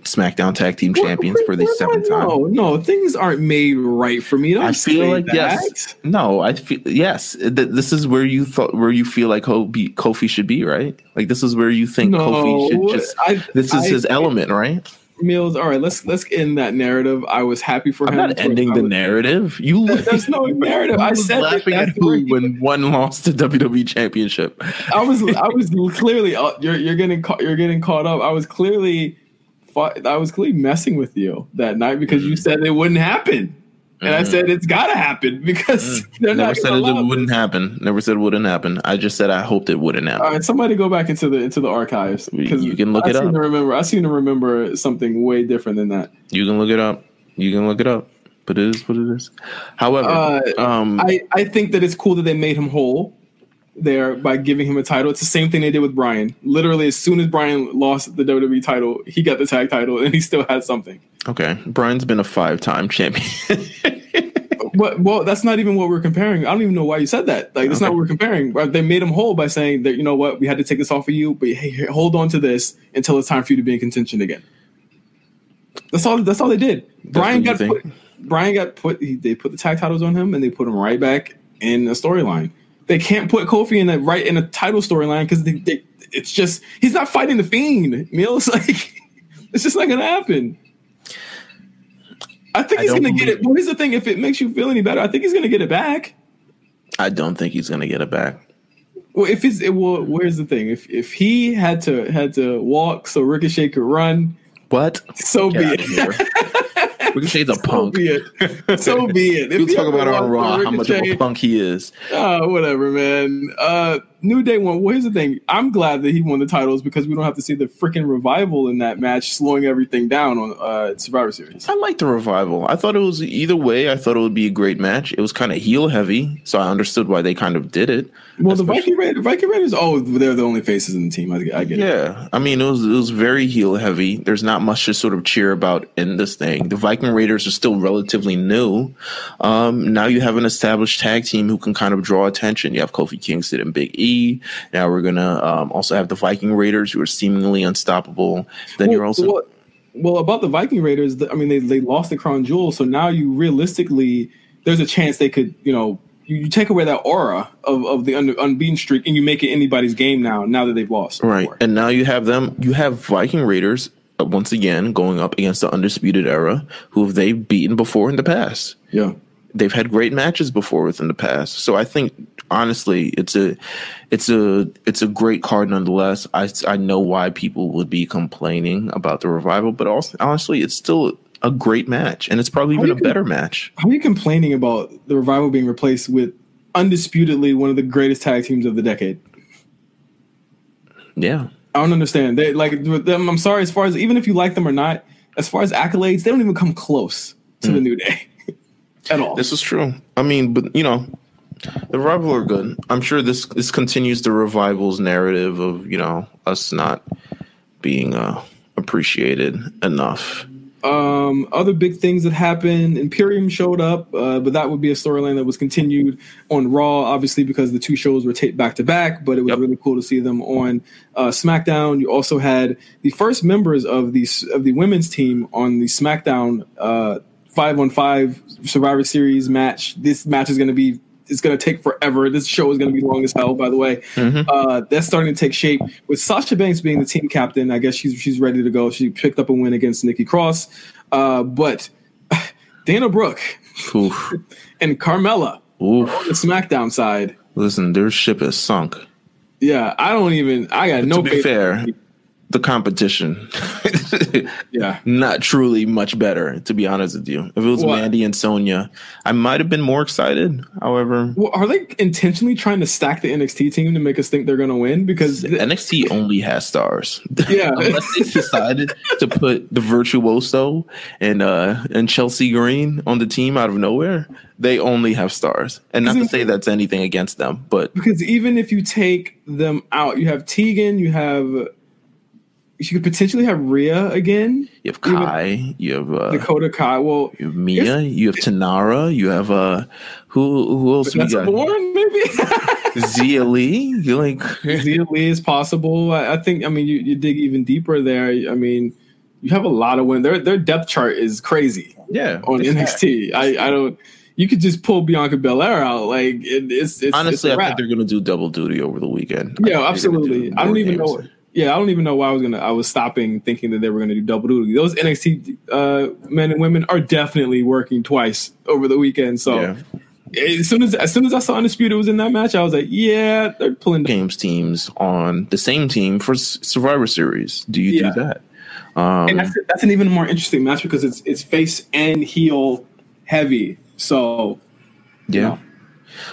SmackDown Tag Team Champions for the What- what- seventh time. No, no, things aren't made right for me. Don't I feel like that. yes, no. I feel yes. Th- this is where you thought where you feel like Kobe, Kofi should be, right? Like this is where you think No, Kofi should just. I- this is I- his element, right? Meelz. All right, let's let's end that narrative. I was happy for I'm him. not ending the was- narrative. You There's no narrative. I I was said that laughing at who when one lost the WWE championship. I was I was clearly uh, you're you're getting caught you're getting caught up. I was clearly I was clearly messing with you that night because Mm. you said it wouldn't happen, and I said it's got to happen because they're Mm. Never not said it wouldn't happen. Never said it wouldn't happen. I just said I hoped it wouldn't happen. All right, somebody go back into the into the archives because You can look I it up. Remember, I seem to remember something way different than that. You can look it up. You can look it up. But it is what it is. However, Uh, um, I, I think that it's cool that they made him whole there by giving him a title. It's the same thing they did with Brian. Literally, as soon as Brian lost the WWE title, he got the tag title and he still had something. okay, Brian's been a five-time champion. But, well, that's not even what we're comparing. I don't even know why you said that. Like, that's not what we're comparing. They made him whole by saying that, you know what, we had to take this off of you, but hey, hold on to this until it's time for you to be in contention again. That's all. That's all they did. Brian got put. Brian got put. He, they put the tag titles on him, and they put him right back in the storyline. They can't put Kofi in that right in a title storyline because they, they, it's just he's not fighting the fiend. Meelz like it's just not gonna happen. I think he's don't gonna get it. But here's the thing: if it makes you feel any better, I think he's gonna get it back. I don't think he's gonna get it back. Well, if it's it, well, where's the thing? If if he had to had to walk so Ricochet could run, What? so be it. out of here. Ricochet's a So punk. be it. So be it. If We'll talk about on Raw how much of a punk he is. Oh, whatever, man. Uh, New Day won. Well, here's the thing. I'm glad that he won the titles because we don't have to see the freaking revival in that match, slowing everything down on uh, Survivor Series. I like the revival. I thought it was either way. I thought it would be a great match. It was kind of heel heavy, so I understood why they kind of did it. Well, the Viking Raiders, Viking Raiders. Oh, they're the only faces in the team. I, I get it. Yeah, I mean it was it was very heel heavy. There's not much to sort of cheer about in this thing. The Viking Raiders are still relatively new. Um, now you have an established tag team who can kind of draw attention. You have Kofi Kingston and Big E. Now we're gonna um, also have the Viking Raiders who are seemingly unstoppable. Then you're also well, well, about the Viking Raiders. I mean, they they lost the crown jewel, so now you realistically, there's a chance they could, you know, you, you take away that aura of of the un, unbeaten streak, and you make it anybody's game now. Now that they've lost, Right. before. And now you have them, you have Viking Raiders uh, once again going up against the Undisputed Era, who have they've beaten before in the past. yeah. They've had great matches before within the past. So I think honestly, it's a it's a it's a great card nonetheless. I I know why people would be complaining about the revival, but also honestly, it's still a great match and it's probably even a can- better match. How are you complaining about the revival being replaced with undisputedly one of the greatest tag teams of the decade? Yeah. I don't understand. They like them. I'm sorry. As far as even if you like them or not, as far as accolades, they don't even come close to the mm. New Day at all. This is true. I mean, but you know, the revival are good. I'm sure this this continues the revival's narrative of you know us not being uh, appreciated enough. Um, other big things that happened. Imperium showed up, uh, but that would be a storyline that was continued on Raw, obviously because the two shows were taped back to back. But it was Yep. really cool to see them on uh, SmackDown. You also had the first members of the of the women's team on the SmackDown uh, five on five Survivor Series match. This match is going to be. It's going to take forever. This show is going to be long as hell. By the way, uh, that's starting to take shape with Sasha Banks being the team captain. I guess she's she's ready to go. She picked up a win against Nikki Cross, uh, but Dana Brooke Oof. and Carmella Oof. on the SmackDown side. Listen, their ship is sunk. Yeah, I don't even. I got no to be fair, the competition Yeah, not truly much better. To be honest with you, if it was What? Mandy and Sonya, I might have been more excited. However, well, are they intentionally trying to stack the NXT team to make us think they're going to win? Because NXT only has stars. Yeah. Unless they decided to put the virtuoso and uh and Chelsea Green on the team out of nowhere, they only have stars. And not to say that's anything against them, but because even if you take them out, you have Tegan, you have you could potentially have Rhea again, you have Kai, you have uh, Dakota Kai. Well, you have Mia, you have Taynara, you have uh who who else we that's got? born maybe. Xia Li. You like Xia Li is possible. I, I think. I mean, you, you dig even deeper there. I mean, you have a lot of win. Their their depth chart is crazy yeah on NXT. I I don't. You could just pull Bianca Belair out. Like it, it's it's Honestly, it's I think they're gonna do double duty over the weekend. Yeah, absolutely. I don't even know. Yeah, I don't even know why I was gonna. I was stopping thinking that they were gonna do double duty. Those NXT uh, men and women are definitely working twice over the weekend. So Yeah. as soon as as soon as I saw Undisputed was in that match, I was like, yeah, they're pulling. games teams on the same team for Survivor Series. Do you Yeah. do that? Um, And that's that's an even more interesting match because it's it's face and heel heavy. So yeah. know,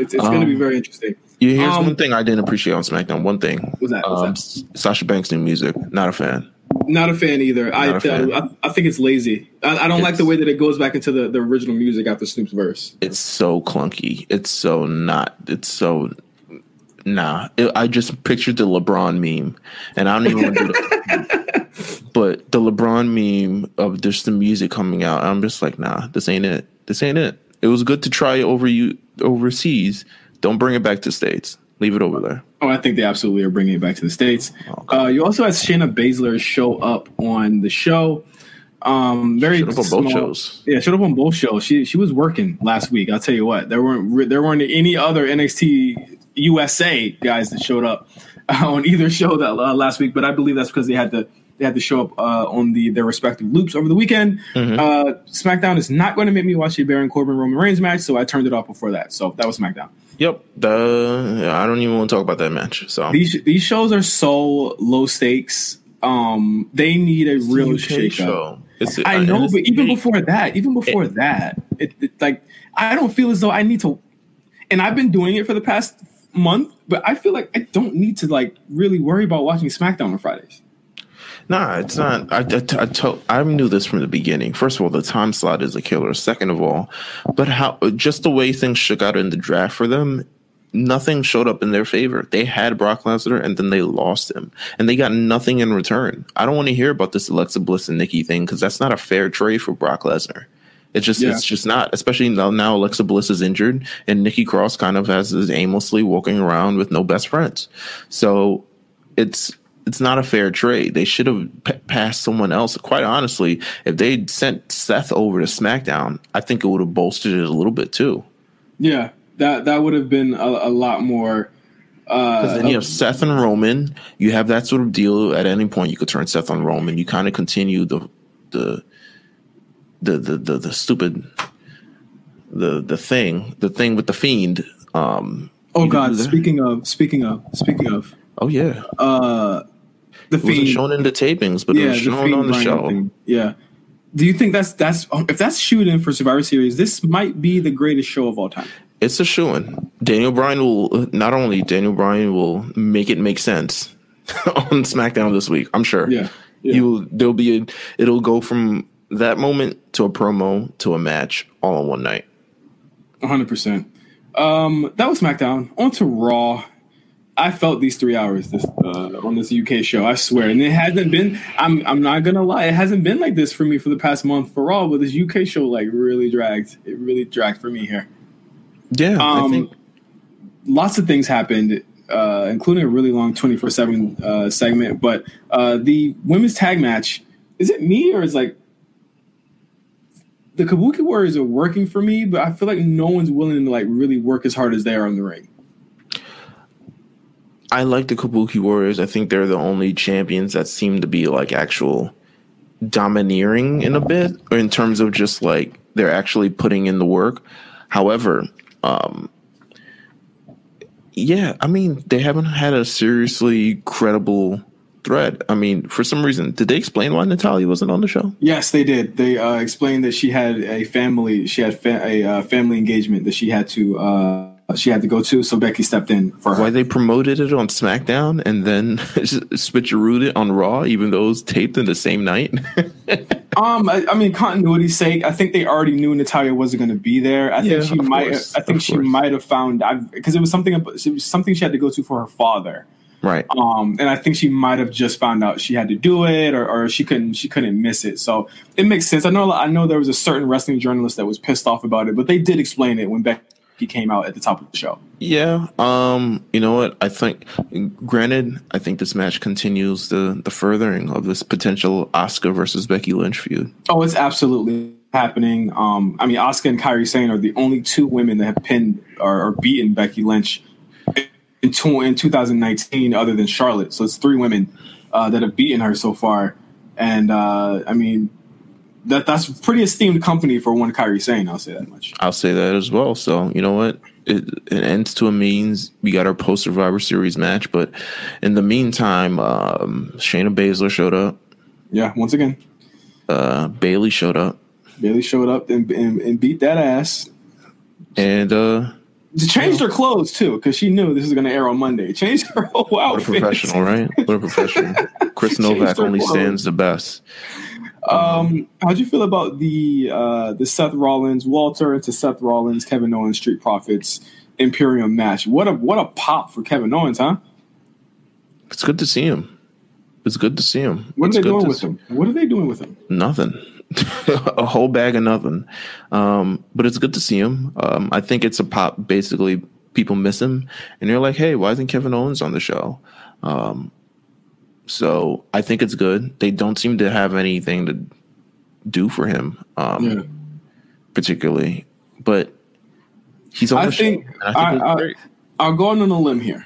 it's, it's going to be Um, very interesting. Yeah, here's Um, one thing I didn't appreciate on SmackDown. One thing. What's that? What's Um, that? Sasha Banks' new music. Not a fan. Not a fan either. I, Not a fan. I I think it's lazy. I, I don't like the way that it goes back into the, the original music after Snoop's verse. It's so clunky. It's so not. It's so. Nah, It- I just pictured the LeBron meme, and I don't even want to do the. But the LeBron meme of just the music coming out, I'm just like, nah, this ain't it. This ain't it. It was good to try it over you overseas. Don't bring it back to states. Leave it over there. Oh, I think they absolutely are bringing it back to the states. Uh, you also had Shayna Baszler show up on the show. Um, very Showed up on both small- shows. Yeah, showed up on both shows. She she was working last week. I'll tell you what, there weren't re- there weren't any other NXT USA guys that showed up uh, on either show that uh, last week. But I believe that's because they had to they had to show up uh, on the their respective loops over the weekend. Mm-hmm. Uh, SmackDown is not going to make me watch a Baron Corbin Roman Reigns match, so I turned it off before that. So that was SmackDown. Yep. The I don't even want to talk about that match. So These these shows are so low stakes. Um, they need a real UK shake up. It's, I know, but even before that, even before that, it, it like I don't feel as though I need to. And I've been doing it for the past month, but I feel like I don't need to like really worry about watching SmackDown on Fridays. Nah, it's not. I, I, I, told, I knew this from the beginning. First of all, the time slot is a killer. Second of all, but how just the way things shook out in the draft for them, nothing showed up in their favor. They had Brock Lesnar and then they lost him, and they got nothing in return. I don't want to hear about this Alexa Bliss and Nikki thing because that's not a fair trade for Brock Lesnar. It's just Yeah. it's just not, especially now, now Alexa Bliss is injured and Nikki Cross kind of has is aimlessly walking around with no best friends. So it's it's not a fair trade. They should have p- passed someone else. Quite honestly, if they'd sent Seth over to SmackDown, I think it would have bolstered it a little bit too. Yeah, that that would have been a, a lot more. Because Uh, then you have Seth and Roman. You have that sort of deal. At any point, you could turn Seth on Roman. You kind of continue the the the the the, the stupid the the thing the thing with the fiend. Um, oh God! Speaking of, speaking of, speaking of, Oh yeah, uh, the it wasn't shown in the tapings, but it was shown on the show. thing. Yeah. Do you think that's that's um, if that's shooting for Survivor Series? This might be the greatest show of all time. It's a shoe in. Daniel Bryan will not only Daniel Bryan will make it make sense on SmackDown this week. I'm sure. Yeah, yeah. You there'll be a, it'll go from that moment to a promo to a match all in one night. One hundred percent. Um, that was SmackDown. On to Raw. I felt these three hours this uh, on this UK show. I swear, and it hasn't been. I'm I'm not gonna lie. It hasn't been like this for me for the past month for all. But this UK show like really dragged. It really dragged for me here. Yeah, I Um, think lots of things happened, uh, including a really long 24 uh, 7 segment. But uh, the women's tag match is it me or is like the Kabuki Warriors are working for me, but I feel like no one's willing to like really work as hard as they are in the ring. I like the Kabuki Warriors. I think they're the only champions that seem to be like actual domineering in a bit, or in terms of just like they're actually putting in the work. However, um, yeah, I mean they haven't had a seriously credible thread. I mean, for some reason, did they explain why Natalya wasn't on the show? Yes, they did. They uh, explained that she had a family. She had fa- a uh, family engagement that she had to uh, she had to go to. So Becky stepped in for her. Why they promoted it on SmackDown and then switcherooed it on Raw, even though it was taped in the same night? Um, I, I mean, continuity's sake, I think they already knew Natalya wasn't going to be there. I Yeah, think she might. course, I think of she might have found out because it was something. It was something she had to go to for her father. right. Um, and I think she might have just found out she had to do it, or, or she couldn't. She couldn't miss it. So it makes sense. I know. I know there was a certain wrestling journalist that was pissed off about it, but they did explain it when Becky came out at the top of the show. Yeah. Um, you know what? I think granted, I think this match continues the the furthering of this potential Asuka versus Becky Lynch feud. Oh, it's absolutely happening. Um, I mean, Asuka and Kairi Sane are the only two women that have pinned or, or beaten Becky Lynch in, two, in 2019, other than Charlotte. So it's three women uh, that have beaten her so far, and uh, I mean that that's pretty esteemed company for one Kairi Sane. I'll say that much. I'll say that as well. So you know what? It, it ends to a means. We got our post Survivor Series match, but in the meantime, um, Shayna Baszler showed up. Yeah, once again, Uh, Bayley showed up, Bayley showed up and, and, and beat that ass. and uh, She changed her clothes too because she knew this was going to air on Monday. Changed her whole outfit. what a professional, right? What a professional. Chris Novak only clothes. stands the best. Um, how'd you feel about the uh, the Seth Rollins Walter to Seth Rollins Kevin Owens Street Profits Imperium match? What a what a pop for Kevin Owens, huh? It's good to see him. It's good to see him. What It's are they doing with him? What are they doing with him? Nothing. a whole bag of nothing. Um, but it's good to see him. Um, I think it's a pop. Basically, people miss him, and you're like, "Hey, why isn't Kevin Owens on the show?" Um, so I think it's good. They don't seem to have anything to do for him, um, Yeah. particularly. But he's on I the think- show. I think I, I, great. I'll go on a limb here.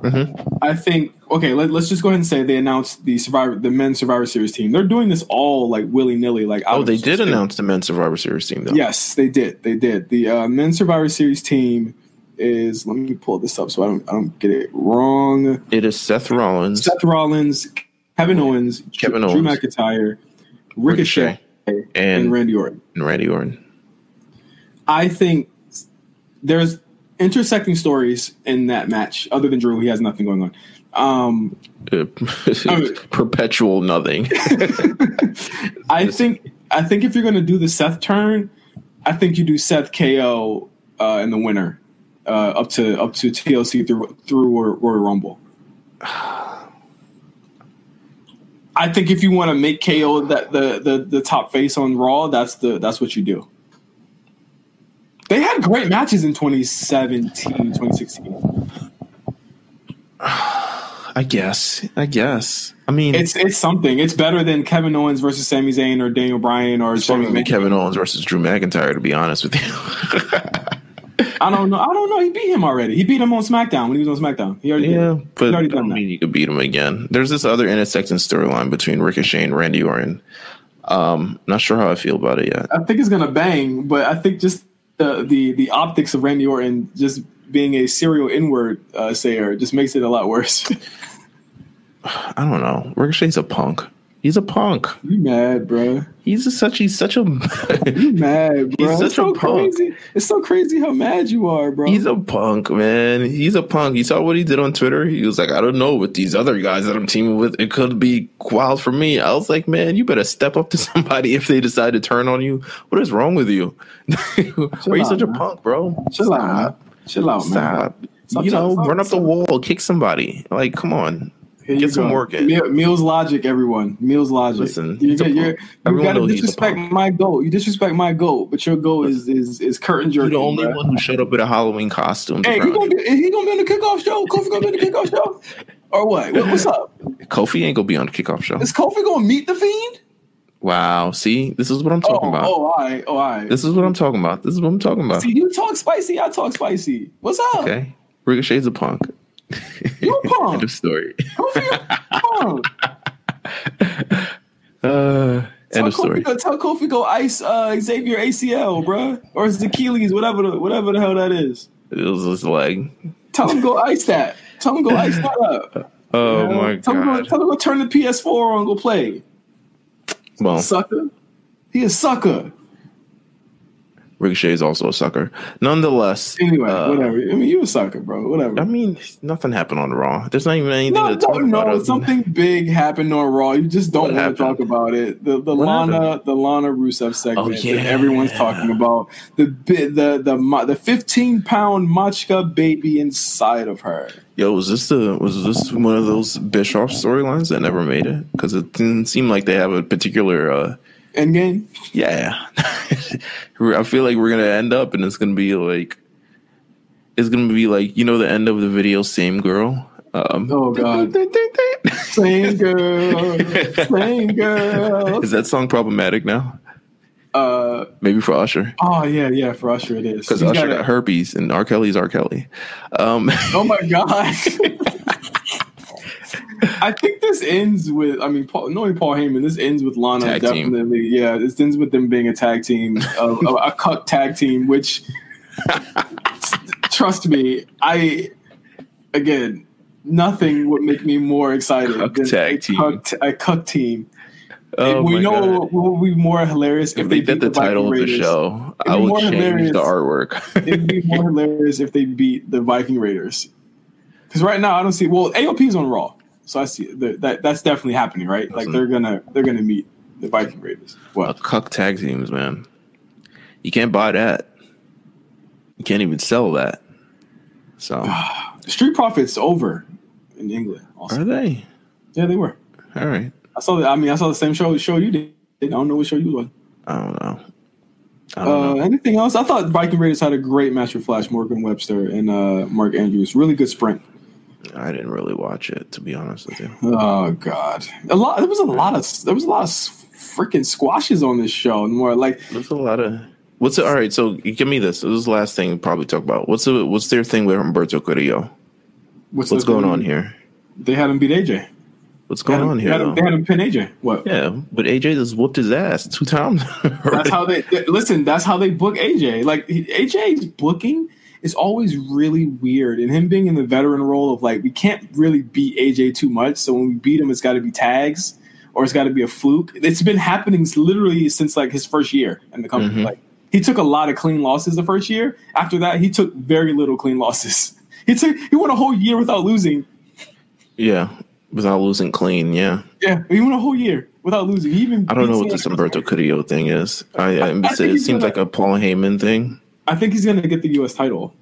Mm-hmm. I think okay. Let, us just go ahead and say they announced the Survivor, the men's Survivor Series team. They're doing this all like willy nilly. Like Oh, they did announce the men's Survivor Series team, though. Yes, they did. They did. The uh, men's Survivor Series team is. Let me pull this up so I don't I don't get it wrong. It is Seth Rollins, Seth Rollins, Kevin Owens, Kevin Drew Owens. Drew McIntyre, Ricochet, and, and Randy Orton. and Randy Orton. I think there's intersecting stories in that match. Other than Drew, he has nothing going on. Um, Uh, perpetual nothing. I think I think if you're going to do the Seth turn, I think you do Seth KO uh, in the winner uh, up to up to TLC through through Royal, Rumble. I think if you want to make KO that the, the the top face on Raw, that's the that's what you do. They had great matches in 2017, 2016. I guess. I guess. I mean, It's it's something. It's better than Kevin Owens versus Sami Zayn or Daniel Bryan or it's Sami better. Kevin Owens versus Drew McIntyre, to be honest with you. I don't know. I don't know. He beat him already. He beat him on SmackDown when he was on SmackDown. He already yeah, did. but I already that. mean you could beat him again. There's this other intersecting storyline between Ricochet and Randy Orton. Um, not sure how I feel about it yet. I think it's gonna bang, but I think just the the the optics of Randy Orton just being a serial inward uh, sayer just makes it a lot worse. I don't know. Ricochet's a punk. He's a punk. you mad, bro? He's a such. He's such a. You mad, bro? He's it's such so a punk. crazy. It's so crazy how mad you are, bro. He's a punk, man. He's a punk. You saw what he did on Twitter? He was like, I don't know with these other guys that I'm teaming with. It could be wild for me. I was like, man, you better step up to somebody if they decide to turn on you. What is wrong with you? Why are you out, such a man. punk, bro? Chill out, man. Chill out, man. Stop. Stop you know, run up the wall, kick somebody. Like, come on. Here you Get some go. work in. Meal, Meelz logic, everyone. Meelz logic. Listen, you, get, you're, you gotta knows he's a disrespect my goat. You disrespect my goat, but your goat is is is curtain You're the only bruh. one who showed up with a Halloween costume. Hey, he gonna be he gonna be on the kickoff show? Kofi gonna be on the kickoff show? Or what? What- What's up? Kofi ain't gonna be on the kickoff show. Is Kofi gonna meet the fiend? Wow. See, this is what I'm talking oh, about. oh, all right, oh, all right. This is what I'm talking about. This is what I'm talking about. See, you talk spicy, I talk spicy. What's up? Okay. Ricochet's a punk. You a punk. End of story. Kofi a punk. Uh, Tell end of story. Kofi, go, tell Kofi go ice uh, Xavier ACL, bro, Or his Achilles, whatever the, whatever the hell that is. It was his leg. Tell him go ice that. Tell him go ice that up. Oh You know? my tell Him go, god. tell him go turn the PS4 on, go play. Well, Sucker. He a sucker. Ricochet is also a sucker. Nonetheless, Anyway, uh, whatever. I mean, you a sucker, bro. Whatever. I mean, nothing happened on Raw. There's not even anything no, to talk no, about. no. than- Something big happened on Raw. You just don't What want to talk about it. The the What Lana happened? the Lana Rusev segment Oh, that everyone's talking about. The bit the the mo- the 15 pound Machka baby inside of her. Yo, was this the was this one of those Bischoff storylines that never made it? Because it didn't seem like they have a particular. uh Endgame. Yeah, I feel like we're gonna end up, and it's gonna be like, it's gonna be like you know the end of the video, same girl. Um, Oh God. Same girl. Same girl. Is that song problematic now? Uh Maybe for Usher, oh yeah yeah for Usher it is. because Usher got got herpes, and R. Kelly's R. Kelly. Um, Oh my God. I think this ends with. I mean, Paul, knowing Paul Heyman, this ends with Lana Tag team. definitely. Yeah, this ends with them being a tag team, a, a, a cut tag team. Which, trust me, I again, nothing would make me more excited Cuck than tag a team. Cuck, a cuck team. Oh we know God. what would be more hilarious if, If they they beat did the Viking title of the Raiders. show, I would change the artwork. It'd be more hilarious if they beat the Viking Raiders. Because right now I don't see. Well, AOP's on Raw, so I see that, that that's definitely happening, right? Like they're gonna they're gonna meet the Viking Raiders. Well, cuck tag teams, man. You can't buy that. You can't even sell that. So Street Profits over in England. Also. are they? Yeah, they were. All right. I saw. The, I mean, I saw the same show show you did. I don't know what show you was. I don't know. I Uh, don't know. anything else? I thought Viking Raiders had a great match with Flash Morgan Webster and uh, Mark Andrews. Really good sprint. I didn't really watch it to be honest with you. Oh God, a lot. There was a lot of there was a lot of freaking squashes on this show. And more like There's a lot of. What's it? All right. So give me this. This is the last thing we'll probably talk about. What's the, What's their thing with Humberto Carrillo? what's, What's going on here? They had him beat AJ. What's They going him- on they here? had, him, they had him pin AJ. What? Yeah, but AJ just whooped his ass two times. That's how they listen. That's how they book AJ. Like AJ's booking is always really weird, and him being in the veteran role of like we can't really beat AJ too much. So when we beat him, it's got to be tags or it's got to be a fluke. It's been happening literally since like his first year in the company. Mhm. Like he took a lot of clean losses the first year. After that, he took very little clean losses. He took he went a whole year without losing. yeah, without losing clean. Yeah, Yeah, he went a whole year without losing. He even I don't know what this Humberto Carrillo thing is. I, I, I it seems gonna- like a Paul Heyman thing. I think he's going to get the U.S. title.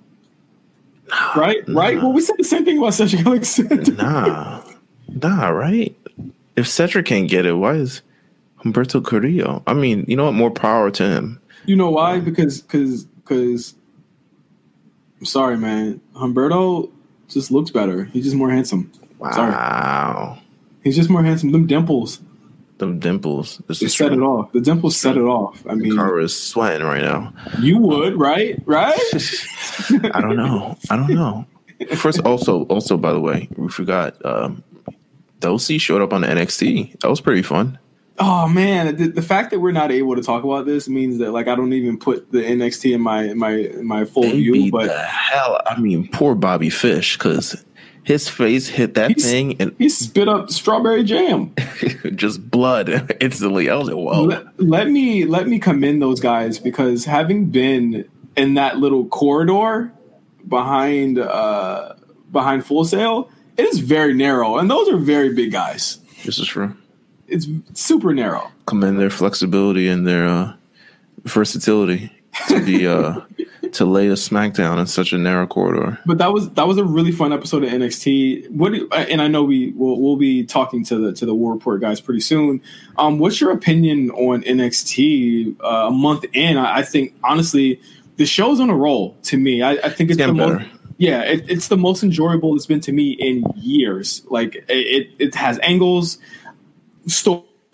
Right, right. Well, we said the same thing about Cedric Alexander. Nah, nah, right? If Cedric can't get it, why is Humberto Carrillo? I mean, you know what? More power to him. You know why? Because because because. I'm sorry, man. Humberto just looks better. He's just more handsome. Sorry. Wow, He's just more handsome. Them dimples, them dimples. This is set it off. The dimples set it off. I mean, Cara is sweating right now. you would, right? Right? I don't know. I don't know. First, also, also, by the way, we forgot. Um, Dosey showed up on NXT. That was pretty fun. Oh man, the, the fact that we're not able to talk about this means that like I don't even put the NXT in my in my in my full They view. But the hell. I mean, poor Bobby Fish because his face hit that He's- thing and he spit up strawberry jam. just blood instantly. I was like, whoa. let, let me let me commend those guys because having been in that little corridor behind uh behind Full Sail, it is very narrow, and those are very big guys. This is true. It's super narrow. Commend their flexibility and their uh, versatility to be uh, to lay the smackdown in such a narrow corridor. But that was that was a really fun episode of NXT. What do- and I know we will we'll be talking to the to the War Report guys pretty soon. Um, what's your opinion on NXT uh, a month in? I, I think honestly, the show's on a roll. To me, I, I think it's, It's the getting most. Yeah, it, it's the most enjoyable it's been to me in years. Like it, it, it has angles,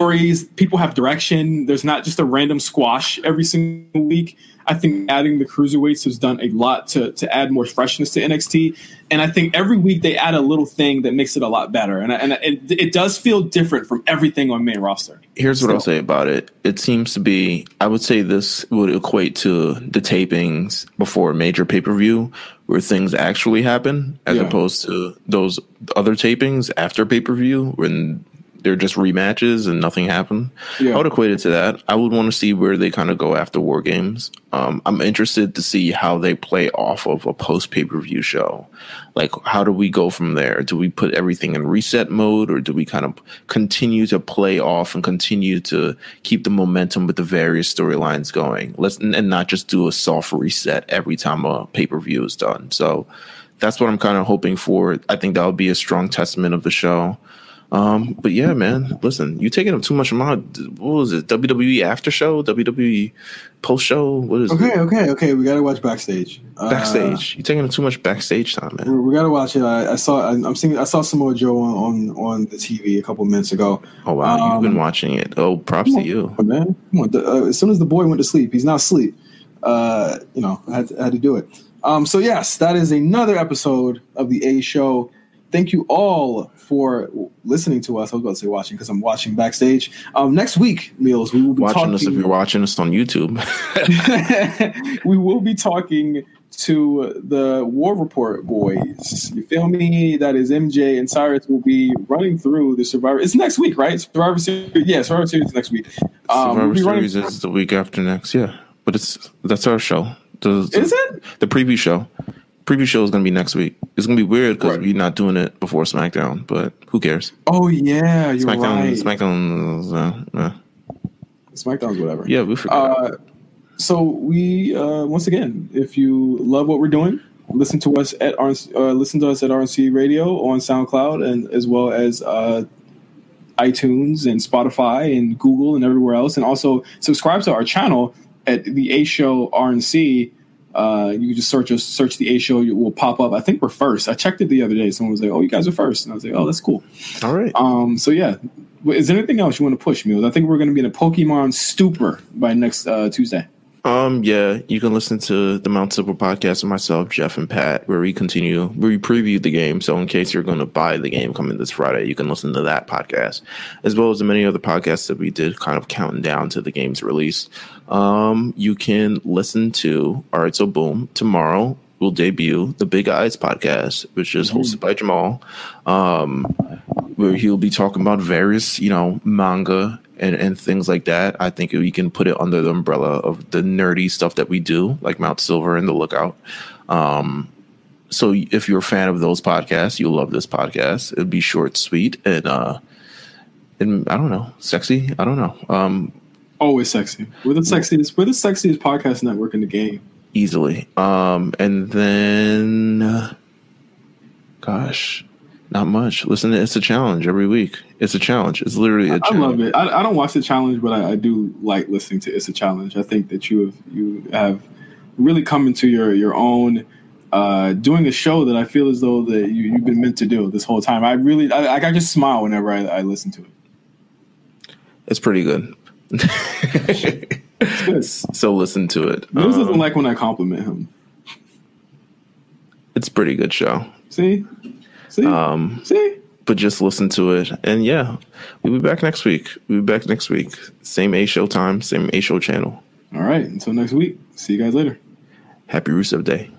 stories. People have direction. There's not just a random squash every single week. I think adding the cruiserweights has done a lot to to add more freshness to NXT. And I think every week they add a little thing that makes it a lot better. And I- and it, it does feel different from everything on main roster. Here's what I'll say about it. It seems to be, I would say this would equate to the tapings before a major pay per view where things actually happen as Yeah. opposed to those other tapings after pay per view when they're just rematches and nothing happened. Yeah. I would equate it to that. I would want to see where they kind of go after War Games. Um, I'm interested to see how they play off of a post pay per view show. Like, how do we go from there? Do we put everything in reset mode or do we kind of continue to play off and continue to keep the momentum with the various storylines going? Let's and not just do a soft reset every time a pay per view is done. So that's what I'm kind of hoping for. I think that would be a strong testament of the show. Um, but yeah, man, listen, you taking up too much of my what was it? WWE after show, WWE post show. What is Okay, it? okay, okay. We got to watch backstage. Uh, Backstage. you taking up too much backstage time, man. we, we got to watch it. I, I saw. I, I'm seeing. I saw Samoa Joe on, on on the TV a couple minutes ago. Oh wow, you've Um, been watching it. Oh, props to you. Man. Come on. The- uh, as soon as the boy went to sleep, he's not asleep. Uh, you know, I had, to, I had to do it. Um, so yes, that is another episode of the A Show. Thank you all for listening to us. I was about to say watching because I'm watching backstage. Um, next week, Meelz we will be watching talking. us if you're watching us on YouTube. we will be talking to the War Report boys. You feel me? That is MJ and Cyrus will be running through the Survivor. It's next week, right? Survivor Series. Yeah, Survivor Series is next week. Um, Survivor we'll Series is the week after next. Yeah, but it's that's our show. The, Is it? the preview show? Preview show is going to be next week. It's going to be weird because Right. we're not doing it before SmackDown, but who cares? Oh yeah, you're SmackDown, right. SmackDown, uh, uh, SmackDown's whatever. yeah, we forget. Uh, so we uh, once again, if you love what we're doing, listen to us at RNC, uh, listen to us at RNC Radio on SoundCloud and as well as uh, iTunes and Spotify and Google and everywhere else, and also subscribe to our channel at the A Show RNC. Uh, you can just search us, search the A Show, it will pop up. I think we're first. I checked it the other day. Someone was like, "Oh, you guys are first. and I was like, "Oh, that's cool." All right. Um, so yeah, is there anything else you want to push, Meelz? I think we're going to be in a Pokemon stupor by next uh, Tuesday. Um, yeah, you can listen to the Mount Silver podcast with myself, Jeff, and Pat, where we continue, where we preview the game. So, in case you're going to buy the game coming this Friday, you can listen to that podcast, as well as the many other podcasts that we did, kind of counting down to the game's release. Um, you can listen to All Right, So Boom tomorrow. Will debut the Big Eyes podcast, which is hosted by Jamal, um, where he'll be talking about various, you know, manga and, and things like that. I think we can put it under the umbrella of the nerdy stuff that we do, like Mount Silver and The Lookout. Um, so if you're a fan of those podcasts, you'll love this podcast. It'll be short, sweet, and uh, and I don't know, sexy. I don't know. Um, Always sexy. We're the sexiest. We're the sexiest podcast network in the game. easily. Um, and then, gosh, not much. Listen, to It's a Challenge every week. It's a challenge. It's literally a I challenge. I love it. I, I don't watch the challenge, but I, I do like listening to "It's a Challenge." I think that you have you have really come into your your own. Uh, doing a show that I feel as though that you, you've been meant to do this whole time. I really, I, I just smile whenever I, listen to it. It's pretty good. It's good. so listen to it. Meelz Um, doesn't like when I compliment him. it's a pretty good show. See, see, Um, see. but just listen to it. And yeah, we'll be back next week. We'll be back next week. Same A show time, same A show channel. All right. Until next week. See you guys later. Happy Rusev Day.